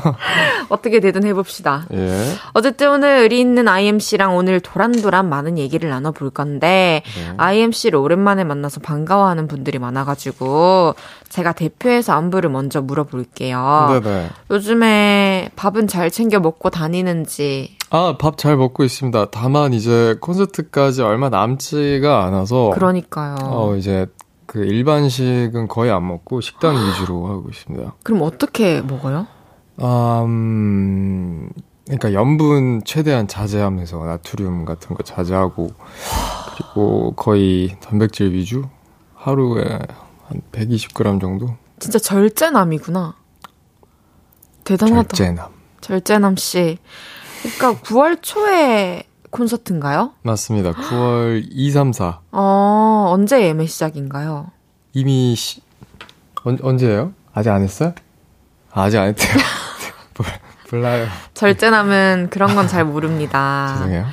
*laughs* 어떻게 되든 해봅시다. 예. 어쨌든 오늘 의리 있는 IMC랑 오늘 도란도란 많은 얘기를 나눠볼 건데, 네. IMC를 오랜만에 만나서 반가워하는 분들이 많아가지고, 제가 대표해서 안부를 먼저 물어볼게요. 네네. 요즘에 밥은 잘 챙겨 먹고 다니는지, 아, 밥 잘 먹고 있습니다. 다만 이제 콘서트까지 얼마 남지가 않아서 그러니까요. 어, 이제 그 일반식은 거의 안 먹고 식단 위주로 하고 있습니다. 그럼 어떻게 먹어요? 아, 음, 그러니까 염분 최대한 자제하면서 나트륨 같은 거 자제하고 그리고 거의 단백질 위주 하루에 한 120g 정도 진짜 절제남이구나. 대단하다. 절제남. 절제남 씨. 그러니까 9월 초에 콘서트인가요? 맞습니다. 9월 2, 3, 4 어, 언제 예매 시작인가요? 이미 시, 언, 언제예요? 아직 안 했어요? 아, 아직 안 했대요. *laughs* 몰- 몰라요. 절제남은 그런 건 잘 모릅니다. *laughs* 죄송해요.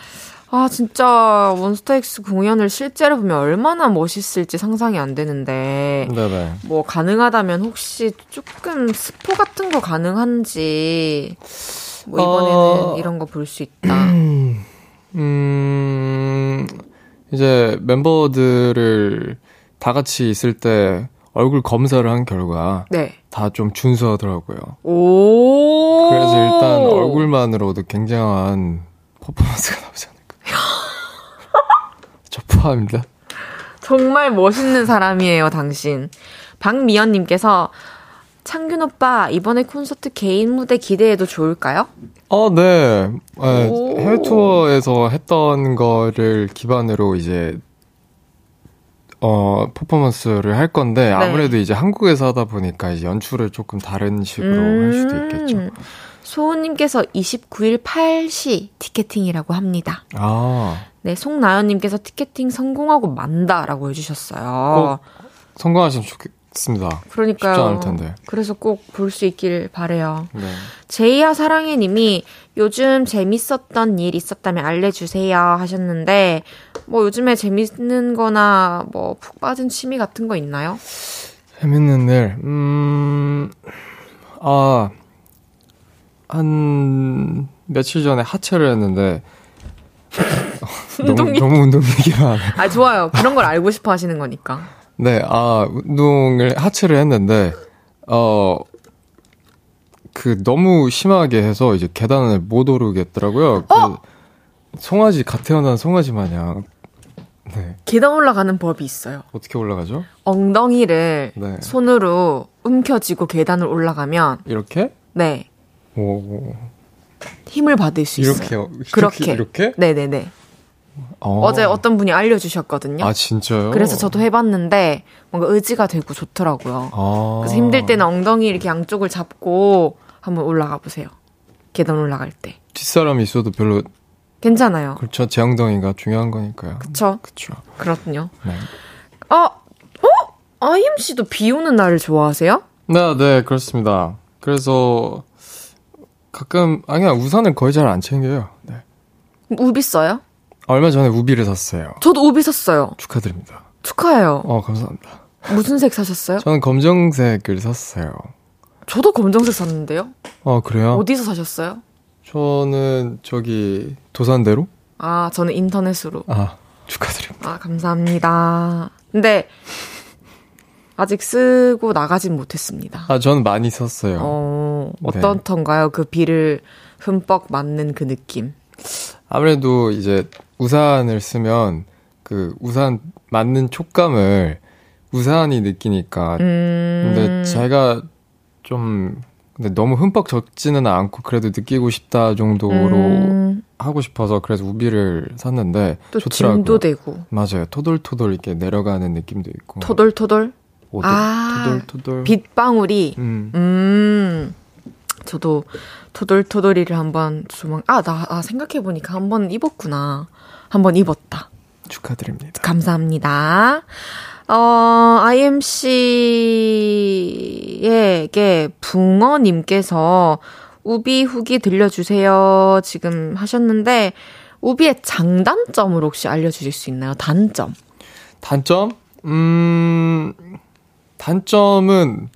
아, 진짜 몬스타엑스 공연을 실제로 보면 얼마나 멋있을지 상상이 안 되는데 네네. 뭐 가능하다면 혹시 조금 스포 같은 거 가능한지 뭐 이번에는 어. 이런 거 볼 수 있다. *clears throat* 음, 이제 멤버들을 다 같이 있을 때 얼굴 검사를 한 결과 네. 다 좀 준수하더라고요. 오. 그래서 일단 얼굴만으로도 굉장한 퍼포먼스가 *laughs* 나오지 않을까. *laughs* 저 포함입니다. 정말 멋있는 사람이에요, 당신. 박미연님께서 창균 오빠 이번에 콘서트 개인 무대 기대해도 좋을까요? 어, 네. 네, 오. 해외 투어에서 했던 거를 기반으로 이제 어 퍼포먼스를 할 건데 아무래도 이제 한국에서 하다 보니까 이제 연출을 조금 다른 식으로 할 수도 있겠죠. 음. 소은님께서 29일 8시 티켓팅이라고 합니다. 아, 네, 송나연님께서 티켓팅 성공하고 만다라고 해주셨어요. 성공하시면 좋겠 습니다. 그러니까요. 쉽지 않을 텐데. 그래서 꼭 볼 수 있길 바래요. 네. 제이야 사랑해님이 요즘 재밌었던 일 있었다면 알려주세요 하셨는데 뭐 요즘에 재밌는 거나 뭐 푹 빠진 취미 같은 거 있나요? 재밌는 일, 음, 아, 한 며칠 전에 하체를 했는데 *laughs* 너무, 너무 운동 얘기만. 아 좋아요. 그런 걸 알고 싶어 하시는 거니까. 네, 아, 운동을 하체를 했는데, 어, 그 너무 심하게 해서 이제 계단을 못 오르겠더라고요. 그 송아지, 갓 태어난 송아지 마냥. 네. 계단 올라가는 법이 있어요. 어떻게 올라가죠? 엉덩이를 네. 손으로 움켜쥐고 계단을 올라가면 이렇게? 네 오, 힘을 받을 수 있어요. 이렇게요? 이렇게? 그렇게. 이렇게? 네네네. 어. 어. 제 어떤 분이 알려주셨거든요. 아, 진짜요? 그래서 저도 해봤는데 뭔가 의지가 되고 좋더라고요. 아. 그래서 힘들 때는 엉덩이 이렇게 양쪽을 잡고 한번 올라가 보세요. 계단 올라갈 때. 뒷사람이 있어도 별로, 괜찮아요. 그렇죠. 제 엉덩이가 중요한 거니까요. 그쵸? 그쵸. 그렇군요. 네. 아, 어? IMC도 비 오는 날을 좋아하세요? 네, 네, 그렇습니다. 그래서 가끔, 아니, 그냥 우산을 거의 잘 안 챙겨요. 네. 우비 써요? 얼마 전에 우비를 샀어요. 저도 우비 샀어요. 축하드립니다. 축하해요. 어, 감사합니다. 무슨 색 사셨어요? 저는 검정색을 샀어요. 저도 검정색 샀는데요. 어, 그래요? 어디서 사셨어요? 저는 저기 도산대로? 아, 저는 인터넷으로. 아, 축하드립니다. 아, 감사합니다. 근데 아직 쓰고 나가진 못했습니다. 아, 저는 많이 썼어요. 어, 네. 어떻던가요? 그 비를 흠뻑 맞는 그 느낌. 아무래도 이제 우산을 쓰면 그 우산 맞는 촉감을 우산이 느끼니까. 음. 근데 제가 좀 근데 너무 흠뻑 젖지는 않고 그래도 느끼고 싶다 정도로 음, 하고 싶어서 그래서 우비를 샀는데 또 좋더라고요. 짐도 되고 맞아요. 토돌토돌 이렇게 내려가는 느낌도 있고. 토돌토돌 오돌, 아, 토돌토돌. 빗방울이 음. 음. 저도 토돌토돌이를 한번 조만 아나 아, 생각해 보니까 한번 입었구나. 한번 입었다. 축하드립니다. 감사합니다. 어, IMC에게 붕어님께서 우비 후기 들려주세요. 지금 하셨는데, 우비의 장단점을 혹시 알려주실 수 있나요? 단점. 단점? 음, 단점은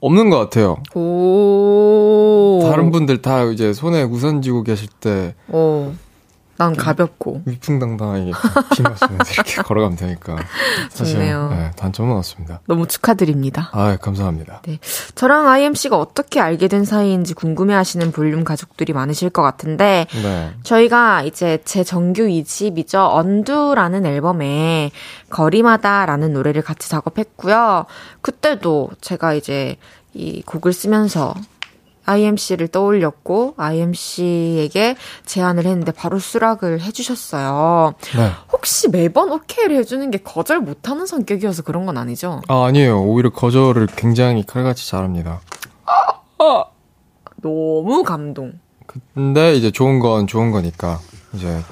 없는 것 같아요. 오. 다른 분들 다 이제 손에 우산 쥐고 계실 때 오. 난 가볍고. 위풍당당하게 비 마시면서 이렇게 걸어가면 되니까. 사실 좋네요. 네, 단점은 없습니다. 너무 축하드립니다. 아, 감사합니다. 네. 저랑 IMC가 어떻게 알게 된 사이인지 궁금해 하시는 볼륨 가족들이 많으실 것 같은데, 네. 저희가 이제 제 정규 2집이죠. 언두라는 앨범에 거리마다라는 노래를 같이 작업했고요. 그때도 제가 이제 이 곡을 쓰면서 IMC를 떠올렸고, IMC에게 제안을 했는데 바로 수락을 해주셨어요. 네. 혹시 매번 오케이를 해주는 게 거절 못하는 성격이어서 그런 건 아니죠? 아, 아니에요. 오히려 거절을 굉장히 칼같이 잘합니다. 너무 감동. 근데 이제 좋은 건 좋은 거니까 이제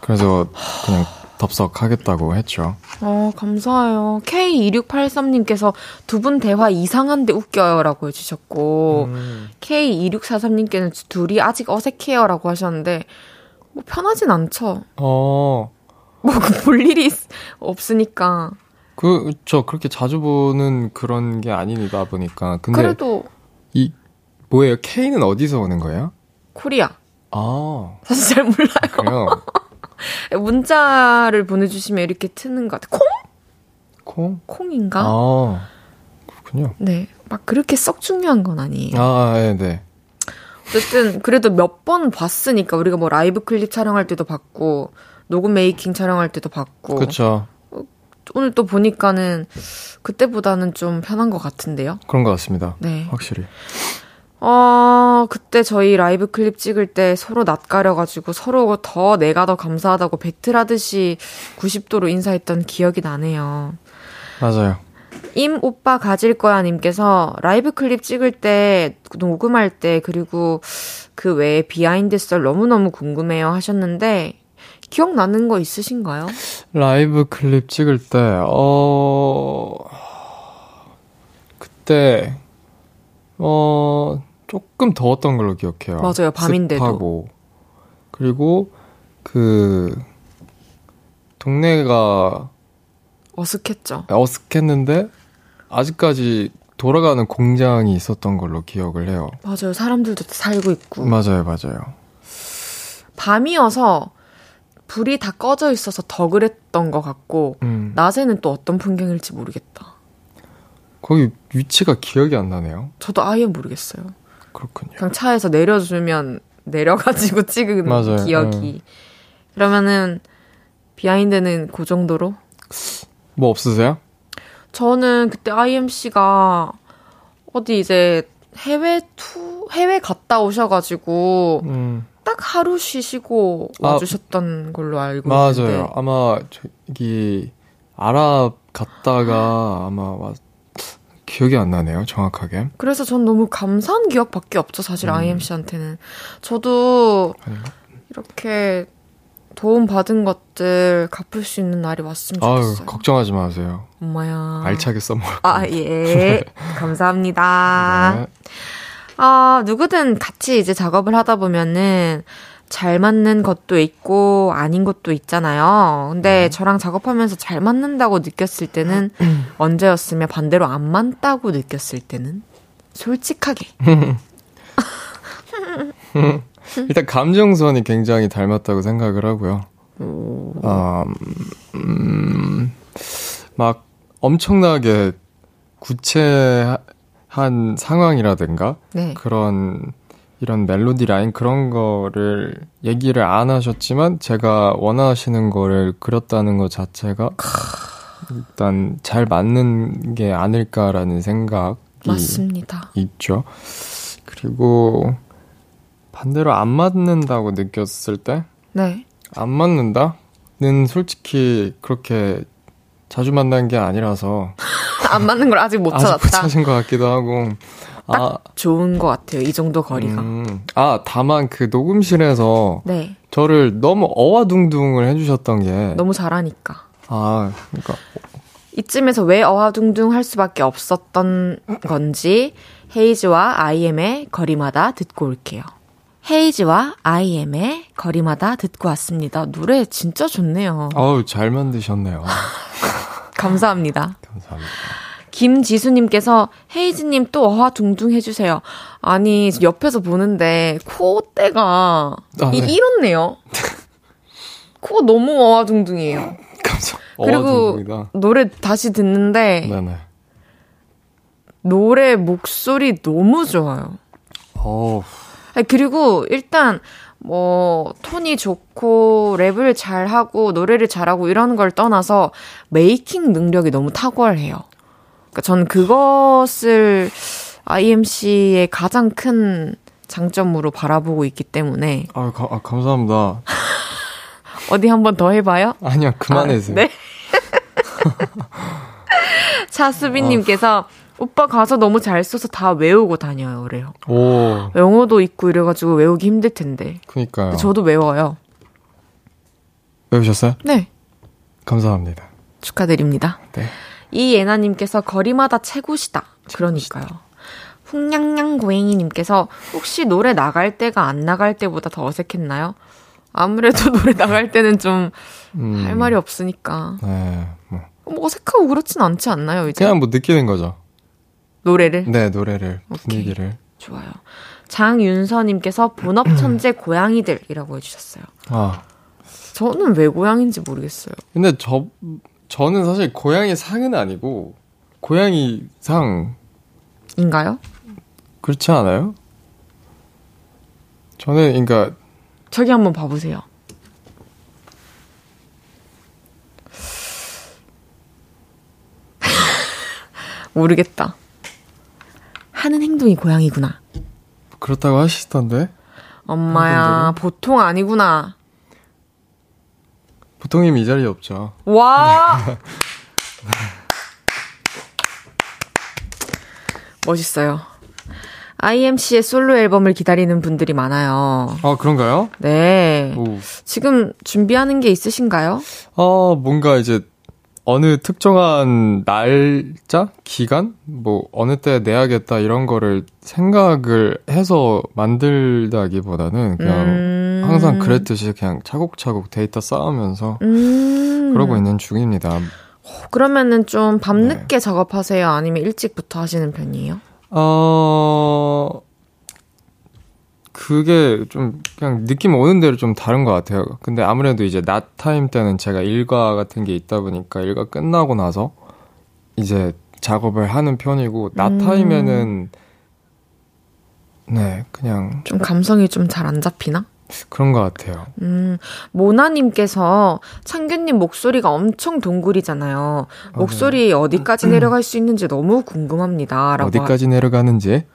그래서 그냥 덥석하겠다고 했죠. 어, 감사해요. K2683님께서 두 분 대화 이상한데 웃겨요라고 해주셨고, 음. K2643님께는 둘이 아직 어색해요라고 하셨는데, 뭐 편하진 않죠. 어, 뭐볼 일이 있- 없으니까. 그, 저 그렇게 자주 보는 그런 게 아니다 보니까. 근데 그래도 이, 뭐예요? K는 어디서 오는 거예요? 코리아. 아, 사실 잘 몰라요. 그래요? *laughs* 문자를 보내주시면 이렇게 트는 것 같아요. 콩? 콩? 콩인가? 아, 그렇군요. 네. 막 그렇게 썩 중요한 건 아니에요. 아, 네, 네. 어쨌든 그래도 몇 번 봤으니까 우리가 뭐 라이브 클립 촬영할 때도 봤고 녹음 메이킹 촬영할 때도 봤고 그렇죠. 오늘 또 보니까는 그때보다는 좀 편한 것 같은데요. 그런 것 같습니다. 네. 확실히. 어 그때 저희 라이브 클립 찍을 때 서로 낯가려가지고 서로 더 내가 더 감사하다고 배틀하듯이 90도로 인사했던 기억이 나네요. 맞아요. 임 오빠 가질 거야 님께서 라이브 클립 찍을 때 녹음할 때 그리고 그 외에 behind 썰 너무너무 궁금해요 하셨는데 기억나는 거 있으신가요? 라이브 클립 찍을 때, 어, 그때, 어, 조금 더웠던 걸로 기억해요. 맞아요, 밤인데도. 습하고. 그리고, 그, 동네가 어색했죠. 어색했는데, 아직까지 돌아가는 공장이 있었던 걸로 기억을 해요. 맞아요. 사람들도 살고 있고. 맞아요, 맞아요. 밤이어서 불이 다 꺼져 있어서 더 그랬던 것 같고 음, 낮에는 또 어떤 풍경일지 모르겠다. 거기 위치가 기억이 안 나네요. 저도 아예 모르겠어요. 그렇군요. 그냥 차에서 내려주면 내려가지고 *laughs* 찍은 맞아요. 기억이. 그러면은 behind는 그 정도로? 뭐 없으세요? 저는 그때 IM 씨가 어디 이제 해외 투 해외 갔다 오셔가지고 음. 딱 하루 쉬시고 아, 와주셨던 걸로 알고 맞아요. 있는데 아마 저기 아랍 갔다가 아마 와, 기억이 안 나네요. 정확하게. 그래서 전 너무 감사한 기억밖에 없죠 사실 음. IMC한테는 저도 아닌가? 이렇게 도움 받은 것들 갚을 수 있는 날이 왔으면 아유, 좋겠어요. 걱정하지 마세요. 엄마야. 알차게 써먹을 아, 예. *laughs* 감사합니다. 네. 아, 누구든 같이 이제 작업을 하다 보면은 잘 맞는 것도 있고 아닌 것도 있잖아요. 근데 저랑 작업하면서 잘 맞는다고 느꼈을 때는 *clears throat* 언제였으며 반대로 안 맞다고 느꼈을 때는 솔직하게. *laughs* 일단 감정선이 굉장히 닮았다고 생각을 하고요. 아, 음, 막 엄청나게 구체한 상황이라든가 네. 그런 이런 멜로디 라인 그런 거를 얘기를 안 하셨지만 제가 원하시는 거를 그렸다는 것 자체가 일단 잘 맞는 게 아닐까라는 생각이 맞습니다. 있죠. 그리고 반대로 안 맞는다고 느꼈을 때? 네. 안 맞는다는 솔직히 그렇게 자주 만난 게 아니라서. *laughs* 안 맞는 걸 아직 못 아직 찾았다. 못 찾은 것 같기도 하고. 아, 좋은 것 같아요. 이 정도 거리가. 음, 아, 다만 그 녹음실에서 네. 저를 너무 어와둥둥을 해주셨던 게. 너무 잘하니까. 아, 그러니까. 이쯤에서 왜 어화둥둥 할 수밖에 없었던 건지 헤이즈와 IM의 거리마다 듣고 올게요. 헤이즈와 IM의 거리마다 듣고 왔습니다. 노래 진짜 좋네요. 어우, 잘 만드셨네요. *laughs* 감사합니다. 감사합니다. 김지수님께서 헤이즈님 또 어화둥둥 해주세요. 아니 옆에서 보는데 콧대가 아, 이, 네. 이렇네요. 코 너무 어화둥둥이에요. 감사. 그리고. 노래 다시 듣는데 네네. 노래 목소리 너무 좋아요. 어 그리고 일단 뭐 톤이 좋고 랩을 잘하고 노래를 잘하고 이런 걸 떠나서 메이킹 능력이 너무 탁월해요. 그러니까 전 그것을 IMC의 가장 큰 장점으로 바라보고 있기 때문에 아, 가- 아, 감사합니다. 어디 한 번 더 해봐요. 아니요, 그만해주세요. 아, 네. *laughs* 차수빈님께서 오빠 가서 너무 잘 써서 다 외우고 다녀요, 그래요. 오, 영어도 있고 이래가지고 외우기 힘들 텐데. 그니까요. 저도 외워요. 외우셨어요? 네. 감사합니다. 축하드립니다. 네. 이 예나님께서 거리마다 최고시다. 그러니까요. 훅냥냥 고행이님께서 혹시 노래 나갈 때가 안 나갈 때보다 더 어색했나요? 아무래도 *laughs* 노래 나갈 때는 좀할 음, 말이 없으니까. 네, 뭐. 뭐 어색하고 그렇진 않지 않나요, 이제? 그냥 뭐 느끼는 거죠. 노래를? 네, 노래를, 오케이. 분위기를. 좋아요. 장윤서님께서 본업 천재 *clears throat* 고양이들이라고 해주셨어요. 아, 저는 왜 고양인지 모르겠어요. 근데 저, 저는 사실 고양이 상은 아니고, 고양이 상, 인가요? 그렇지 않아요? 저는, 그러니까, 저기 한번 봐보세요. *laughs* 모르겠다. 하는 행동이 고양이구나. 그렇다고 하시던데? 엄마야, 보통 아니구나. 보통님 이 자리에 없죠. 와! *laughs* 멋있어요. IMC의 솔로 앨범을 기다리는 분들이 많아요. 아, 그런가요? 네. 오. 지금 준비하는 게 있으신가요? 어, 뭔가 이제 어느 특정한 날짜, 기간, 뭐 어느 때 내야겠다 이런 거를 생각을 해서 만들다기보다는 그냥 음. 항상 그랬듯이 그냥 차곡차곡 데이터 쌓으면서 음. 그러고 있는 중입니다. 그러면은 좀 네. 밤늦게 작업하세요? 아니면 일찍부터 하시는 편이에요? 어, 그게 좀 그냥 느낌 오는 대로 좀 다른 것 같아요. 근데 아무래도 이제 낮 타임 때는 제가 일과 같은 게 있다 보니까 일과 끝나고 나서 이제 작업을 하는 편이고 낮 음. 타임에는 네 그냥 좀 감성이 좀 잘 안 잡히나? 그런 것 같아요. 음, 모나님께서 창균님 목소리가 엄청 동굴이잖아요. 목소리 어디까지 내려갈 수 있는지 너무 궁금합니다. 라고. 어디까지 내려가는지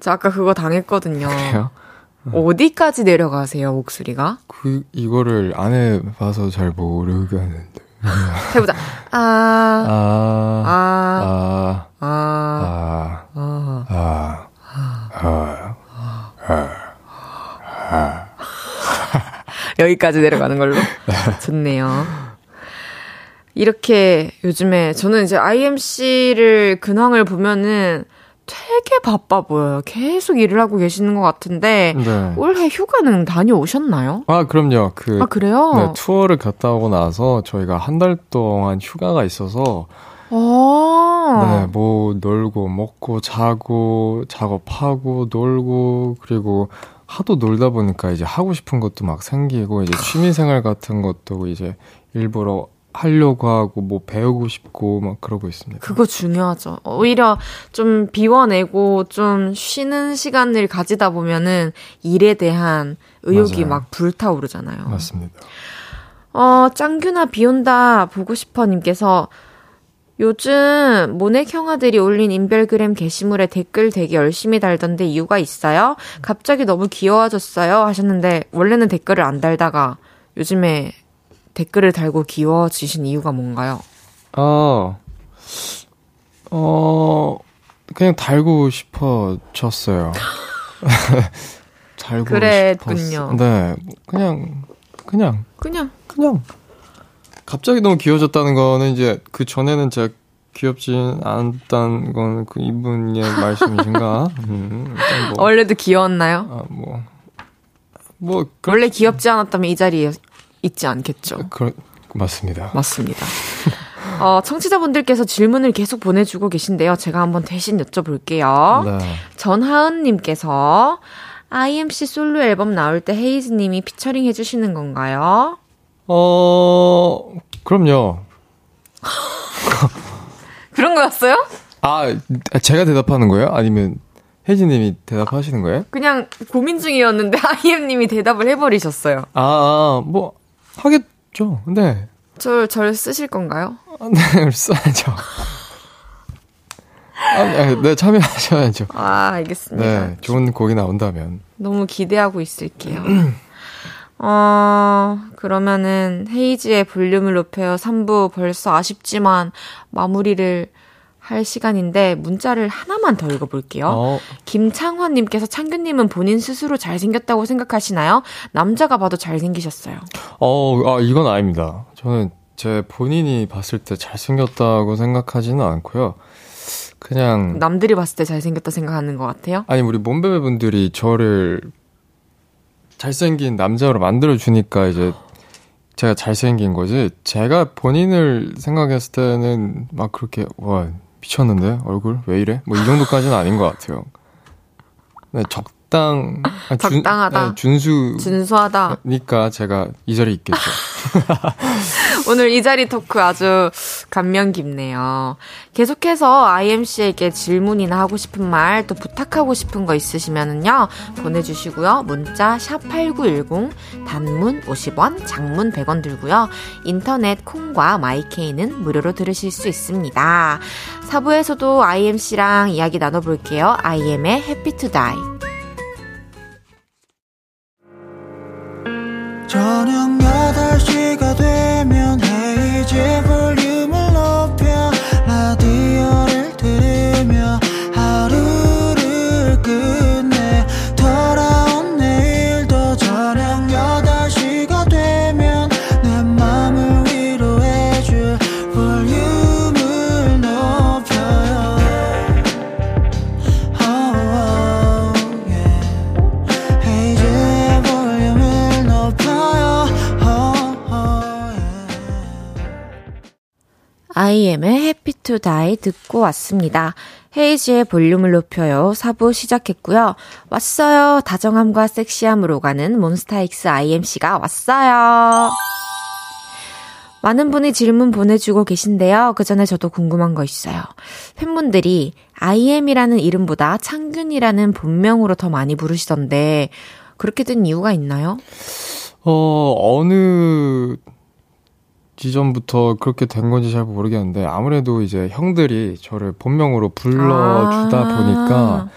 저 아까 그거 당했거든요. 그래요. 어디까지 내려가세요, 목소리가? 그 이거를 안 해봐서 잘 모르겠는데. *laughs* 해보자. 아, 아, 아, 아, 아, 아, 아. 아, 아, 여기까지 내려가는 걸로. *laughs* 좋네요. 이렇게 요즘에 저는 이제 IMC를 근황을 보면은 되게 바빠 보여요. 계속 일을 하고 계시는 것 같은데 네. 올해 휴가는 다녀오셨나요? 아, 그럼요. 그, 아 그래요? 네, 투어를 갔다 오고 나서 저희가 한 달 동안 휴가가 있어서, 아, 네, 뭐, 놀고, 먹고, 자고, 작업하고, 놀고, 그리고 하도 놀다 보니까 이제 하고 싶은 것도 막 생기고, 이제 취미 생활 같은 것도 이제 일부러 하려고 하고, 뭐 배우고 싶고, 막 그러고 있습니다. 그거 중요하죠. 오히려 좀 비워내고 좀 쉬는 시간을 가지다 보면은 일에 대한 의욕이 맞아요. 막 불타오르잖아요. 맞습니다. 어, 짱규나 비온다 보고 싶어 님께서 요즘 모넥 형아들이 올린 인별그램 게시물에 댓글 되게 열심히 달던데 이유가 있어요? 갑자기 너무 귀여워졌어요 하셨는데 원래는 댓글을 안 달다가 요즘에 댓글을 달고 귀여워지신 이유가 뭔가요? 아, 어, 그냥 달고 싶어졌어요. *laughs* 달고 그랬군요. 싶었어. 네, 그냥, 그냥, 그냥 그냥. 갑자기 너무 귀여워졌다는 거는 이제 그 전에는 제가 귀엽진 않았다는 건 그 이분의 말씀이신가? *laughs* 음, 뭐, 원래도 귀여웠나요? 아, 뭐, 뭐, 그, 원래 귀엽지 않았다면 이 자리에 있지 않겠죠. 그, 맞습니다. 맞습니다. 어, 청취자분들께서 질문을 계속 보내주고 계신데요. 제가 한번 대신 여쭤볼게요. 네. 전하은님께서 IMC 솔로 앨범 나올 때 헤이즈님이 피처링 해주시는 건가요? 어, 그럼요. *laughs* 그런 거였어요? 아, 제가 대답하는 거예요? 아니면 혜진님이 대답하시는 거예요? 그냥 고민 중이었는데 *laughs* IM님이 대답을 해버리셨어요. 아, 아, 뭐, 하겠죠. 네. 절, 절 쓰실 건가요? 아, 네, 써야죠. 아, 네, 네, 참여하셔야죠. 아, 알겠습니다. 네, 좋은 곡이 나온다면. 너무 기대하고 있을게요. *clears throat* 어, 그러면은 헤이지의 볼륨을 높여요 3부 벌써 아쉽지만 마무리를 할 시간인데 문자를 하나만 더 읽어볼게요. 어, 김창환님께서 창규님은 본인 스스로 잘생겼다고 생각하시나요? 남자가 봐도 잘생기셨어요. 어, 아, 이건 아닙니다. 저는 제 본인이 봤을 때 잘생겼다고 생각하지는 않고요. 그냥, 남들이 봤을 때 잘생겼다 생각하는 것 같아요. 아니, 우리 몸베베 분들이 저를 잘생긴 남자로 만들어주니까 이제 제가 잘생긴 거지. 제가 본인을 생각했을 때는 막 그렇게, 와, 미쳤는데? 얼굴? 왜 이래? 뭐 이 정도까지는 아닌 것 같아요. 네, 적 당, 아, 준- 적당하다. 네, 준수. 준수하다. 니까 제가 이 자리에 있겠죠. *laughs* 오늘 이 자리 토크 아주 감명 깊네요. 계속해서 IMC에게 질문이나 하고 싶은 말, 또 부탁하고 싶은 거 있으시면은요, 보내주시고요. 문자 샵 8910, 단문 50원, 장문 100원 들고요. 인터넷 콩과 마이케이는 무료로 들으실 수 있습니다. 사부에서도 IMC랑 이야기 나눠볼게요. IM의 Happy to Die. 저녁 8시가 되면 헤이즈 볼륨 IM의 Happy to Die 듣고 왔습니다. 헤이지의 볼륨을 높여요. 4부 시작했고요. 왔어요. 다정함과 섹시함으로 가는 몬스타엑스 IMC가 왔어요. 많은 분이 질문 보내주고 계신데요. 그 전에 저도 궁금한 거 있어요. 팬분들이 IM이라는 이름보다 창균이라는 본명으로 더 많이 부르시던데, 그렇게 된 이유가 있나요? 어, 어느 지점부터 그렇게 된 건지 잘 모르겠는데, 아무래도 이제 형들이 저를 본명으로 불러주다 아. 보니까,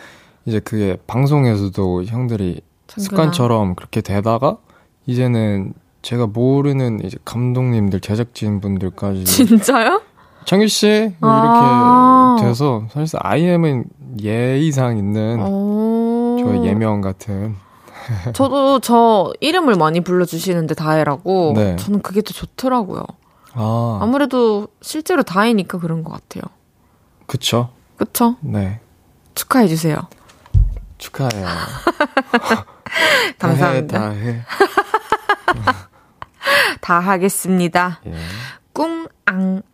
이제 그게 방송에서도 형들이 창균아. 습관처럼 그렇게 되다가, 이제는 제가 모르는 이제 감독님들, 제작진 분들까지, *laughs* 진짜요? 창규 씨 이렇게 아. 돼서 사실상 IM은 예의상 있는 오. 저 예명 같은 *laughs* 저도 저 이름을 많이 불러주시는데 다혜라고 네. 저는 그게 더 좋더라고요. 아 아무래도 실제로 다혜니까 그런 것 같아요. 그쵸 그쵸? 네 축하해 주세요. 축하해요 *laughs* 감사합니다. 다 해, *laughs* 다 하겠습니다. 예.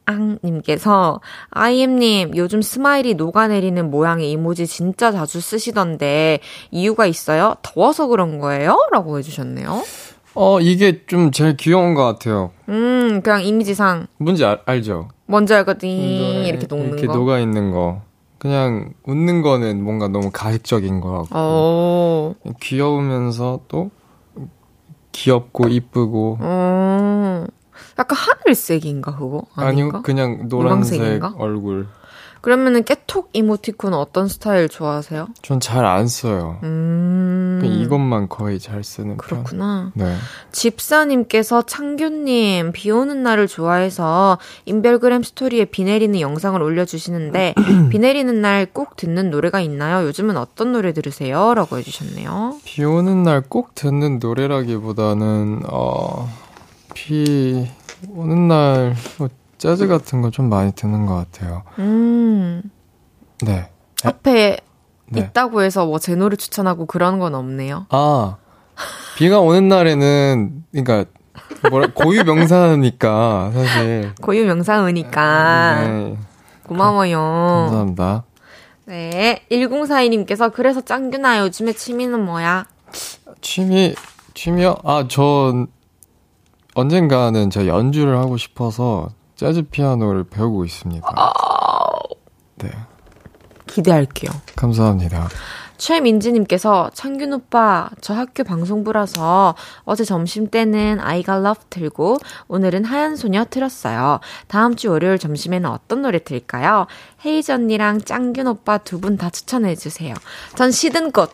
꿍앙앙님께서 아이엠님 요즘 스마일이 녹아내리는 모양의 이모지 진짜 자주 쓰시던데 이유가 있어요? 더워서 그런 거예요? 라고 해주셨네요. 어 이게 좀 제일 귀여운 것 같아요 음 그냥 이미지상 뭔지 알, 알죠 뭔지 알거든 이거에 이렇게 녹는 이렇게 거. 녹아 있는 거 그냥 웃는 거는 뭔가 너무 가식적인 것 같고 어. 귀여우면서 또 귀엽고 이쁘고 음, 약간 하늘색인가 그거? 아닌가? 아니요, 그냥 노란색 노란색인가? 얼굴. 그러면은 깨톡 이모티콘 어떤 스타일 좋아하세요? 전 잘 안 써요. 음. 이것만 거의 잘 쓰는 편. 그렇구나. 네. 집사님께서 창규님 비 오는 날을 좋아해서 인별그램 스토리에 비 내리는 영상을 올려주시는데 *clears throat* 비 내리는 날 꼭 듣는 노래가 있나요? 요즘은 어떤 노래 들으세요? 라고 해주셨네요. 비 오는 날 꼭 듣는 노래라기보다는 어, 비 오는 날 뭐 재즈 같은 거 좀 많이 듣는 것 같아요. 음, 네. 앞에 네. 있다고 해서 뭐 제 노래 추천하고 그런 건 없네요. 아 비가 오는 날에는 그러니까 뭐라 고유 명사니까 사실. *laughs* 고유 명사으니까 네. 고마워요. 감사합니다. 네, 1042님께서 그래서 짱규나 요즘에 취미는 뭐야? 취미 취미요? 아, 전 언젠가는 제가 연주를 하고 싶어서 재즈 피아노를 배우고 있습니다. 네. 기대할게요. 감사합니다. 최민지님께서 창균 오빠 저 학교 방송부라서 어제 점심 때는 I Got Love 틀고 오늘은 하얀 소녀 틀었어요. 다음 주 월요일 점심에는 어떤 노래 틀까요? 헤이즈 언니랑 짱균 오빠 두 분 다 추천해 주세요. 전 시든 꽃.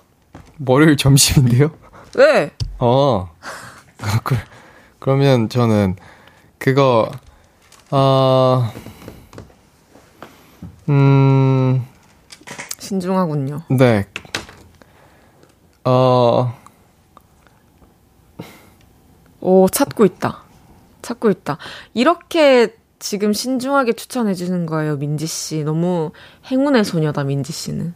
월요일 점심인데요? 왜? 어. *laughs* 그, 그러면 저는 그거 아 음, 신중하군요. 네. 어, 오 찾고 있다. 찾고 있다. 이렇게 지금 신중하게 추천해 주는 거예요, 민지 씨. 너무 행운의 소녀다, 민지 씨는.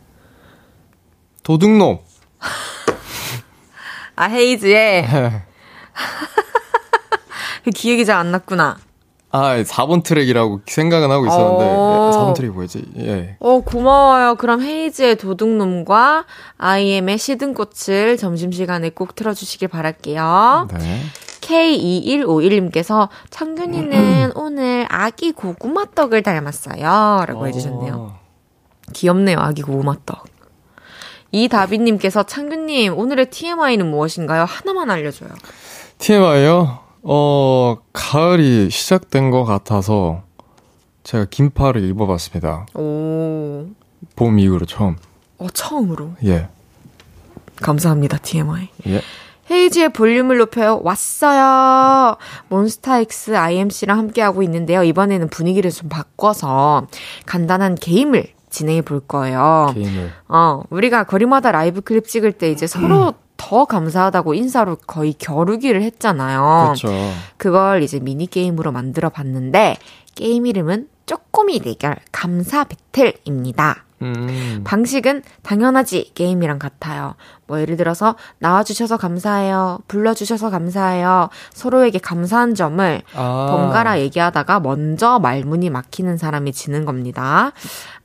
도둑놈. *laughs* 아 헤이즈의 그 *laughs* 기억이 잘 안 났구나. 아, 4번 트랙이라고 생각은 하고 있었는데, 어. 4번 트랙이 뭐였지? 예. 어, 고마워요. 그럼 헤이즈의 도둑놈과 IM의 시든꽃을 점심시간에 꼭 틀어주시길 바랄게요. 네. K2151님께서 창균이는 *clears throat* 오늘 아기 고구마 떡을 닮았어요. 라고 해주셨네요. 어. 귀엽네요, 아기 고구마 떡. 이다비님께서 창균님, 오늘의 TMI는 무엇인가요? 하나만 알려줘요. TMI요? 어, 가을이 시작된 것 같아서 제가 긴팔을 입어봤습니다. 오, 봄 이후로 처음. 어, 처음으로. 예. 감사합니다, TMI. 예. 헤이지의 볼륨을 높여요. 왔어요. 몬스타엑스 IMC랑 함께하고 있는데요. 이번에는 분위기를 좀 바꿔서 간단한 게임을 진행해 볼 거예요. 게임을. 어, 우리가 거리마다 라이브 클립 찍을 때 이제 서로 *clears throat* 더 감사하다고 인사로 거의 겨루기를 했잖아요. 그렇죠. 그걸 이제 미니게임으로 만들어 봤는데, 게임 이름은 쪼꼬미 대결 감사 배틀입니다. 음. 방식은 당연하지 게임이랑 같아요. 뭐 예를 들어서 나와주셔서 감사해요. 불러주셔서 감사해요. 서로에게 감사한 점을 아. 번갈아 얘기하다가 먼저 말문이 막히는 사람이 지는 겁니다.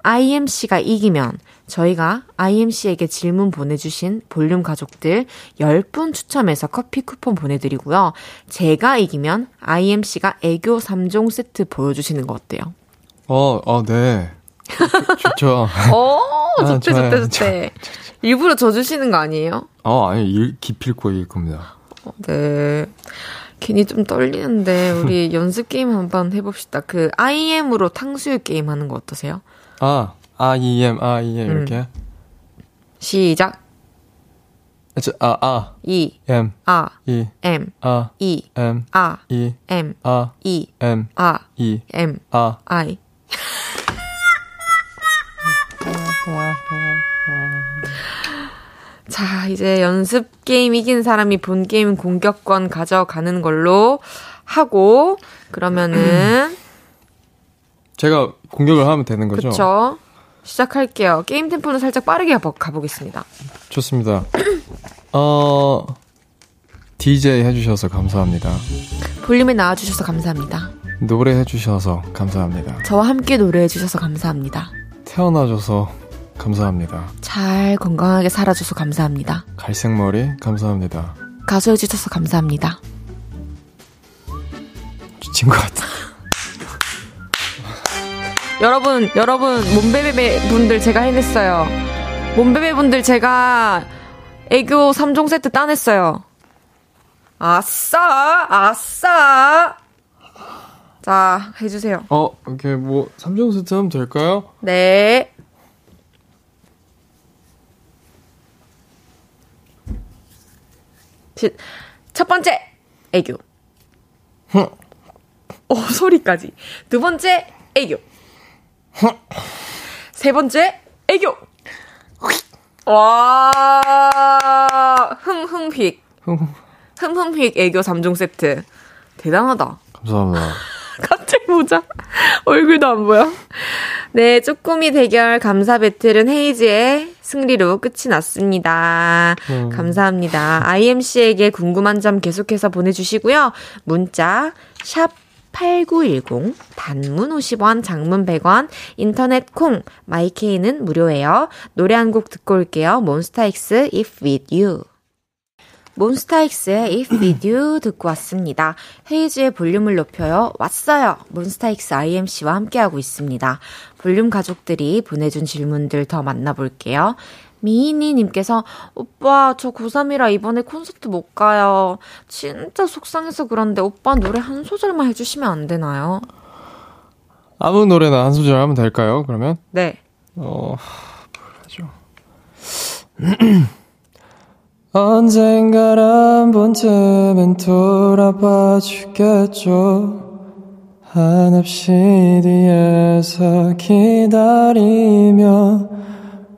IMC가 이기면 저희가 IMC에게 질문 보내주신 볼륨 가족들 10분 추첨해서 커피 쿠폰 보내드리고요. 제가 이기면 IMC가 애교 3종 세트 보여주시는 거 어때요? 어, 어, 네. 좋죠. *laughs* 어, 아, 좋대. 좋대, 좋대. 일부러 져주시는 거 아니에요? 어, 아니, 일, 기필코 이길 겁니다. 어, 네. 괜히 좀 떨리는데, 우리 연습 게임 한번 해봅시다. 그, IM으로 탕수육 게임 하는 거 어떠세요? 아, IEM, IEM, 이렇게. 시작. 저, 아, 아, 이, M, 아, E, M, 아, 이, M, 아, E, M, 아, 이, M, 아, E, M, 아. I. 자, 이제 연습 게임 이긴 사람이 본 게임 공격권 가져가는 걸로 하고, 그러면은, *clears throat* 제가 공격을 하면 되는 거죠? 그쵸? 시작할게요. 게임 템포는 살짝 빠르게 가보- 가보겠습니다. 좋습니다. *clears throat* 어, DJ 해주셔서 감사합니다. 볼륨에 나와주셔서 감사합니다. 노래 해주셔서 감사합니다. 저와 함께 노래해주셔서 감사합니다. 태어나줘서 감사합니다. 잘 건강하게 살아줘서 감사합니다. 갈색 머리 감사합니다. 가수해 주셔서 감사합니다. 지친 것 같아. *laughs* 여러분, 여러분, 몸베베 분들 제가 해냈어요. 몸베베 분들 제가 애교 3종 세트 따냈어요. 아싸! 아싸! 자, 해주세요. 어, 이렇게 뭐, 3종 세트 하면 될까요? 네. 첫 번째, 애교. 오, 소리까지. 두 번째, 애교. 세 번째, 애교. 와, 흠흠휙. 흠흠휙 애교 3종 세트. 대단하다. 감사합니다. *laughs* 갑자기 보자. *laughs* 얼굴도 안 보여. 네, 쪼꼬미 대결 감사 배틀은 헤이즈의 승리로 끝이 났습니다. 감사합니다. IM 씨에게 궁금한 점 계속해서 보내주시고요. 문자, 샵, 8910, 단문 50원, 장문 100원, 인터넷 콩, 마이케이는 무료예요. 노래 한 곡 듣고 올게요. 몬스타엑스, If With You. 몬스타엑스의 If With You 듣고 왔습니다. 헤이즈의 볼륨을 높여요. 왔어요. 몬스타엑스 IM 씨와 함께하고 있습니다. 볼륨 가족들이 보내준 질문들 더 만나볼게요. 미희니님께서 오빠 저 고3이라 이번에 콘서트 못 가요. 진짜 속상해서 그런데 오빠 노래 한 소절만 해주시면 안 되나요? 아무 노래나 한 소절 하면 될까요, 그러면? 네. 어, 하죠. 언젠가 한 번쯤은 돌아봐 주겠죠. 한없이 뒤에서 기다리며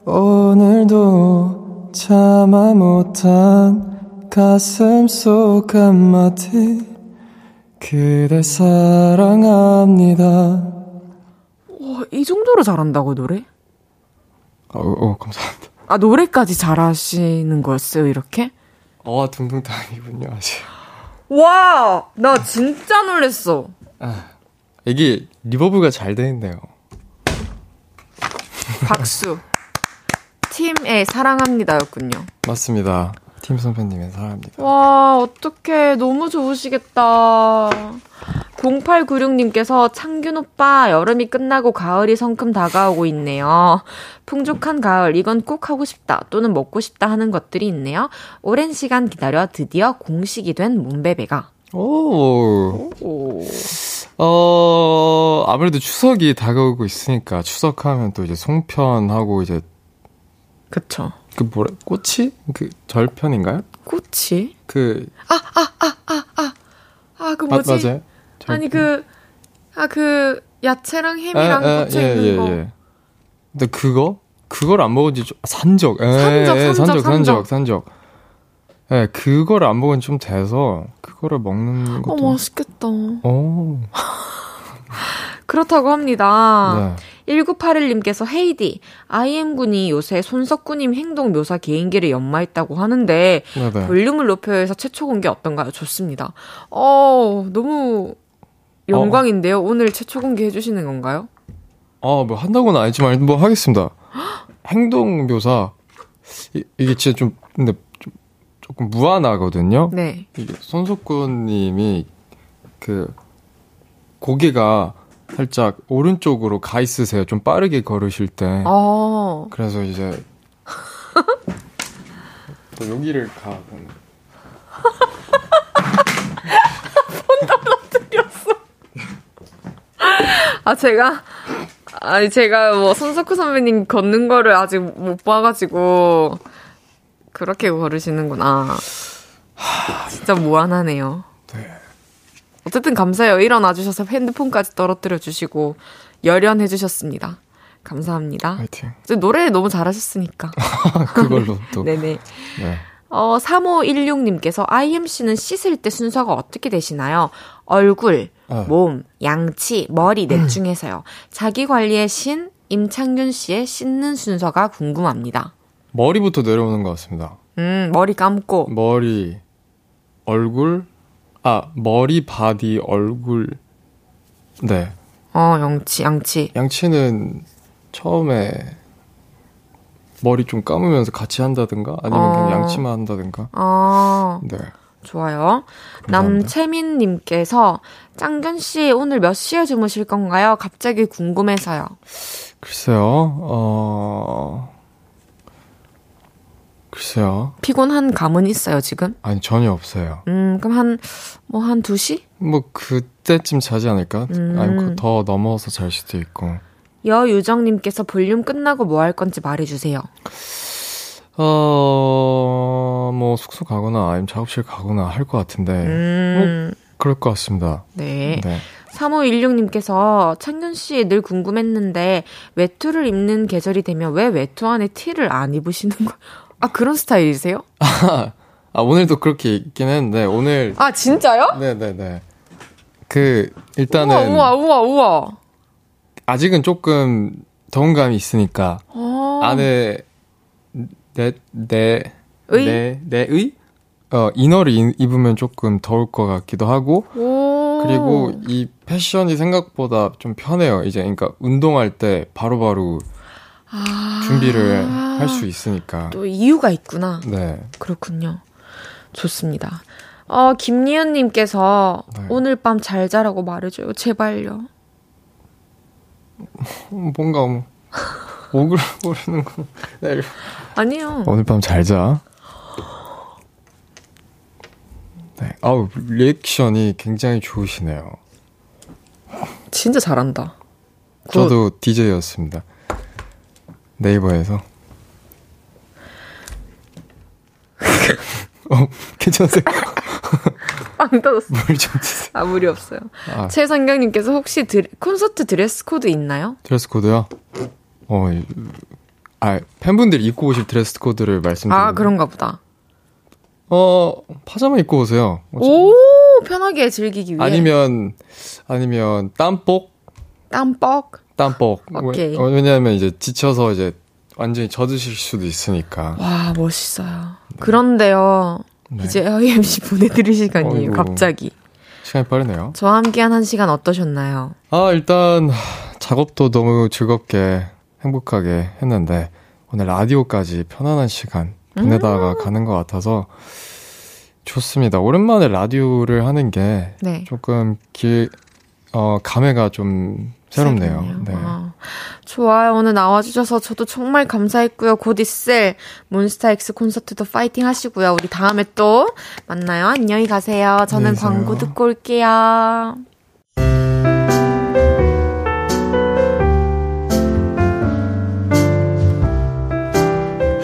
오늘도 참아 못한 가슴 속 한마디 그대 사랑합니다. 와, 이 정도로 잘한다고 노래? 어, 어 감사합니다. 아, 노래까지 잘하시는 거였어요, 이렇게? 어, 둥둥탕이군요, 아직. 와, 나 진짜 놀랬어. 이게 리버브가 잘돼 있네요. 박수. 팀의 사랑합니다였군요. 맞습니다. 팀 선배님의 사랑합니다. 와, 어떡해. 너무 좋으시겠다. 0896님께서 창균 오빠 여름이 끝나고 가을이 성큼 다가오고 있네요. 풍족한 가을 이건 꼭 하고 싶다 또는 먹고 싶다 하는 것들이 있네요. 오랜 시간 기다려 드디어 공식이 된 문베베가. 오. 오. 어, 아무래도 추석이 다가오고 있으니까 추석하면 또 이제 송편하고 이제 그쵸. 그 뭐라 꽃이 그 절편인가요? 꽃이? 그 아, 그 마- 뭐지? 맞아요. 아니 그, 아, 그, 야채랑 햄이랑 에, 에, 겹쳐 예, 있는 예, 거. 예. 근데 그거 그걸 안 먹은 지 좀, 산적. 에, 산적, 에, 산적, 산적, 산적. 산적, 산적. 예, 그거를 안 먹은 지좀 돼서 그거를 먹는 어, 것도. 맛있겠다. 오. *laughs* 그렇다고 합니다. 네. 1981님께서 헤이디, IM군이 요새 손석구님 행동 묘사 개인기를 연마했다고 하는데, 네네. 볼륨을 높여서 최초 공개 어떤가요? 좋습니다. 어, 너무 영광인데요? 오늘 최초 공개 해 주시는 건가요? 어, 뭐 한다고는 아니지만 뭐 하겠습니다. *gasps* 행동 묘사 이, 이게 진짜 좀 근데 좀 조금 무한하거든요. 네. 이게 손석구님이 그 고개가 살짝 오른쪽으로 가 있으세요. 좀 빠르게 걸으실 때. 어, 그래서 이제 *laughs* 또 여기를 가. *laughs* *laughs* 아, 제가, 아니, 제가 뭐, 손석구 선배님 걷는 거를 아직 못 봐가지고, 그렇게 걸으시는구나. 진짜 무한하네요. 어쨌든 감사해요. 일어나 주셔서 핸드폰까지 떨어뜨려 주시고, 열연해 주셨습니다. 감사합니다. 화이팅. 이제 노래 너무 잘하셨으니까. *laughs* 그걸로 또. *laughs* 네네. 네. 어, 3516님께서 IMC는 씻을 때 순서가 어떻게 되시나요? 얼굴, 네. 몸, 양치, 머리 넷 중에서요. 자기 관리의 신, 임창균 씨의 씻는 순서가 궁금합니다. 머리부터 내려오는 것 같습니다. 음, 머리 감고. 머리, 얼굴, 아, 머리, 바디, 얼굴. 네. 어, 양치, 양치. 양치는 처음에 머리 좀 감으면서 같이 한다든가 아니면 어. 그냥 양치만 한다든가. 어, 네. 좋아요. 감사합니다. 남채민 님께서 짱균 씨 오늘 몇 시에 주무실 건가요? 갑자기 궁금해서요. 글쎄요, 어, 글쎄요. 피곤한 감은 있어요, 지금? 아니, 전혀 없어요. 음, 그럼 한, 뭐, 한 2시? 뭐, 그, 그때쯤 자지 않을까? 음. 아니면 더 넘어서 잘 수도 있고. 여유정님께서 볼륨 끝나고 뭐 할 건지 말해주세요. 어, 뭐, 숙소 가거나 아니면 작업실 가거나 할 것 같은데. 음, 그럴 것 같습니다. 네. 네. 3516님께서 창균 씨 늘 궁금했는데 외투를 입는 계절이 되면 왜 외투 안에 티를 안 입으시는 거? 아, 그런 스타일이세요? *laughs* 아, 오늘도 그렇게 있긴 했는데, 오늘. 아, 진짜요? 네네네. 그, 일단은. 우와, 우와, 우와, 우와. 아직은 조금 더운 감이 있으니까. 어. 안에, 내, 내, 의? 내, 내의? 어, 이너를 이- 입으면 조금 더울 것 같기도 하고. 오. 그리고 이 패션이 생각보다 좀 편해요. 이제, 그러니까 운동할 때 바로 바로 아. 준비를 할 수 있으니까. 또 이유가 있구나. 네. 그렇군요. 좋습니다. 어, 김리현님께서 네. 오늘 밤 잘 자라고 말해줘요. 제발요. 뭔가 뭐, 오글거리는 거. 네. 아니요. 오늘 밤 잘 자. 네. 아우, 리액션이 굉장히 좋으시네요. 진짜 잘한다. good. 저도 DJ였습니다. 네이버에서. *laughs* 어, 괜찮으세요? 빵 터졌어. 물좀 드세요. 아, 무리 없어요. 아, 최상경님께서 혹시 드레, 콘서트 드레스 코드 있나요? 드레스 코드요? 어, 이- 아, 팬분들이 입고 오실 드레스 코드를 말씀드리면. 아, 그런가 보다. 어, 파자마 입고 오세요. 오, 편하게 즐기기 위해. 아니면, 아니면, 땀복? 땀뻑. 땀복. 오케이. 왜- 왜냐하면 이제 지쳐서 이제 완전히 젖으실 수도 있으니까. 와, 멋있어요. 그런데요. 네. 이제 AMC 보내드릴 시간이에요. 어이구. 갑자기. 시간이 빠르네요. 저와 함께한 한 시간 어떠셨나요? 아, 일단, 작업도 너무 즐겁게, 행복하게 했는데, 오늘 라디오까지 편안한 시간 보내다가 가는 것 같아서, 좋습니다. 오랜만에 라디오를 하는 게 네. 조금 길, 어, 감회가 좀 새롭네요. 네. 아, 좋아요. 오늘 나와주셔서 저도 정말 감사했고요. 곧 있을 몬스타엑스 콘서트도 파이팅 하시고요. 우리 다음에 또 만나요. 안녕히 가세요. 저는 안녕히. 광고 듣고 올게요.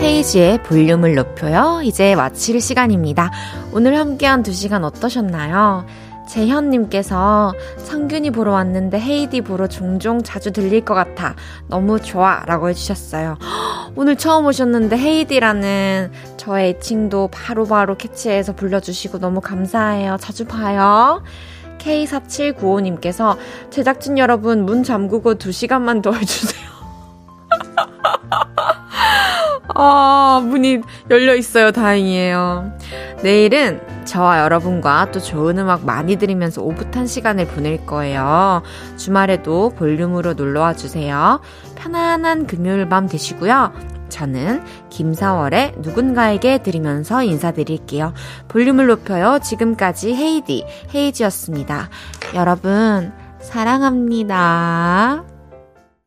헤이지의 볼륨을 높여요. 이제 마칠 시간입니다. 오늘 함께한 두 시간 어떠셨나요? 재현님께서 상균이 보러 왔는데 헤이디 보러 종종 자주 들릴 것 같아. 너무 좋아. 라고 해주셨어요. 헉, 오늘 처음 오셨는데 헤이디라는 저의 애칭도 바로 바로 캐치해서 불러주시고 너무 감사해요. 자주 봐요. K4795님께서 제작진 여러분 문 잠그고 2시간만 더 해주세요. *laughs* 아, 문이 열려 있어요. 다행이에요. 내일은 저와 여러분과 또 좋은 음악 많이 들으면서 오붓한 시간을 보낼 거예요. 주말에도 볼륨으로 놀러와 주세요. 편안한 금요일 밤 되시고요. 저는 김사월의 누군가에게 드리면서 인사드릴게요. 볼륨을 높여요. 지금까지 헤이디, 헤이지였습니다. 여러분, 사랑합니다.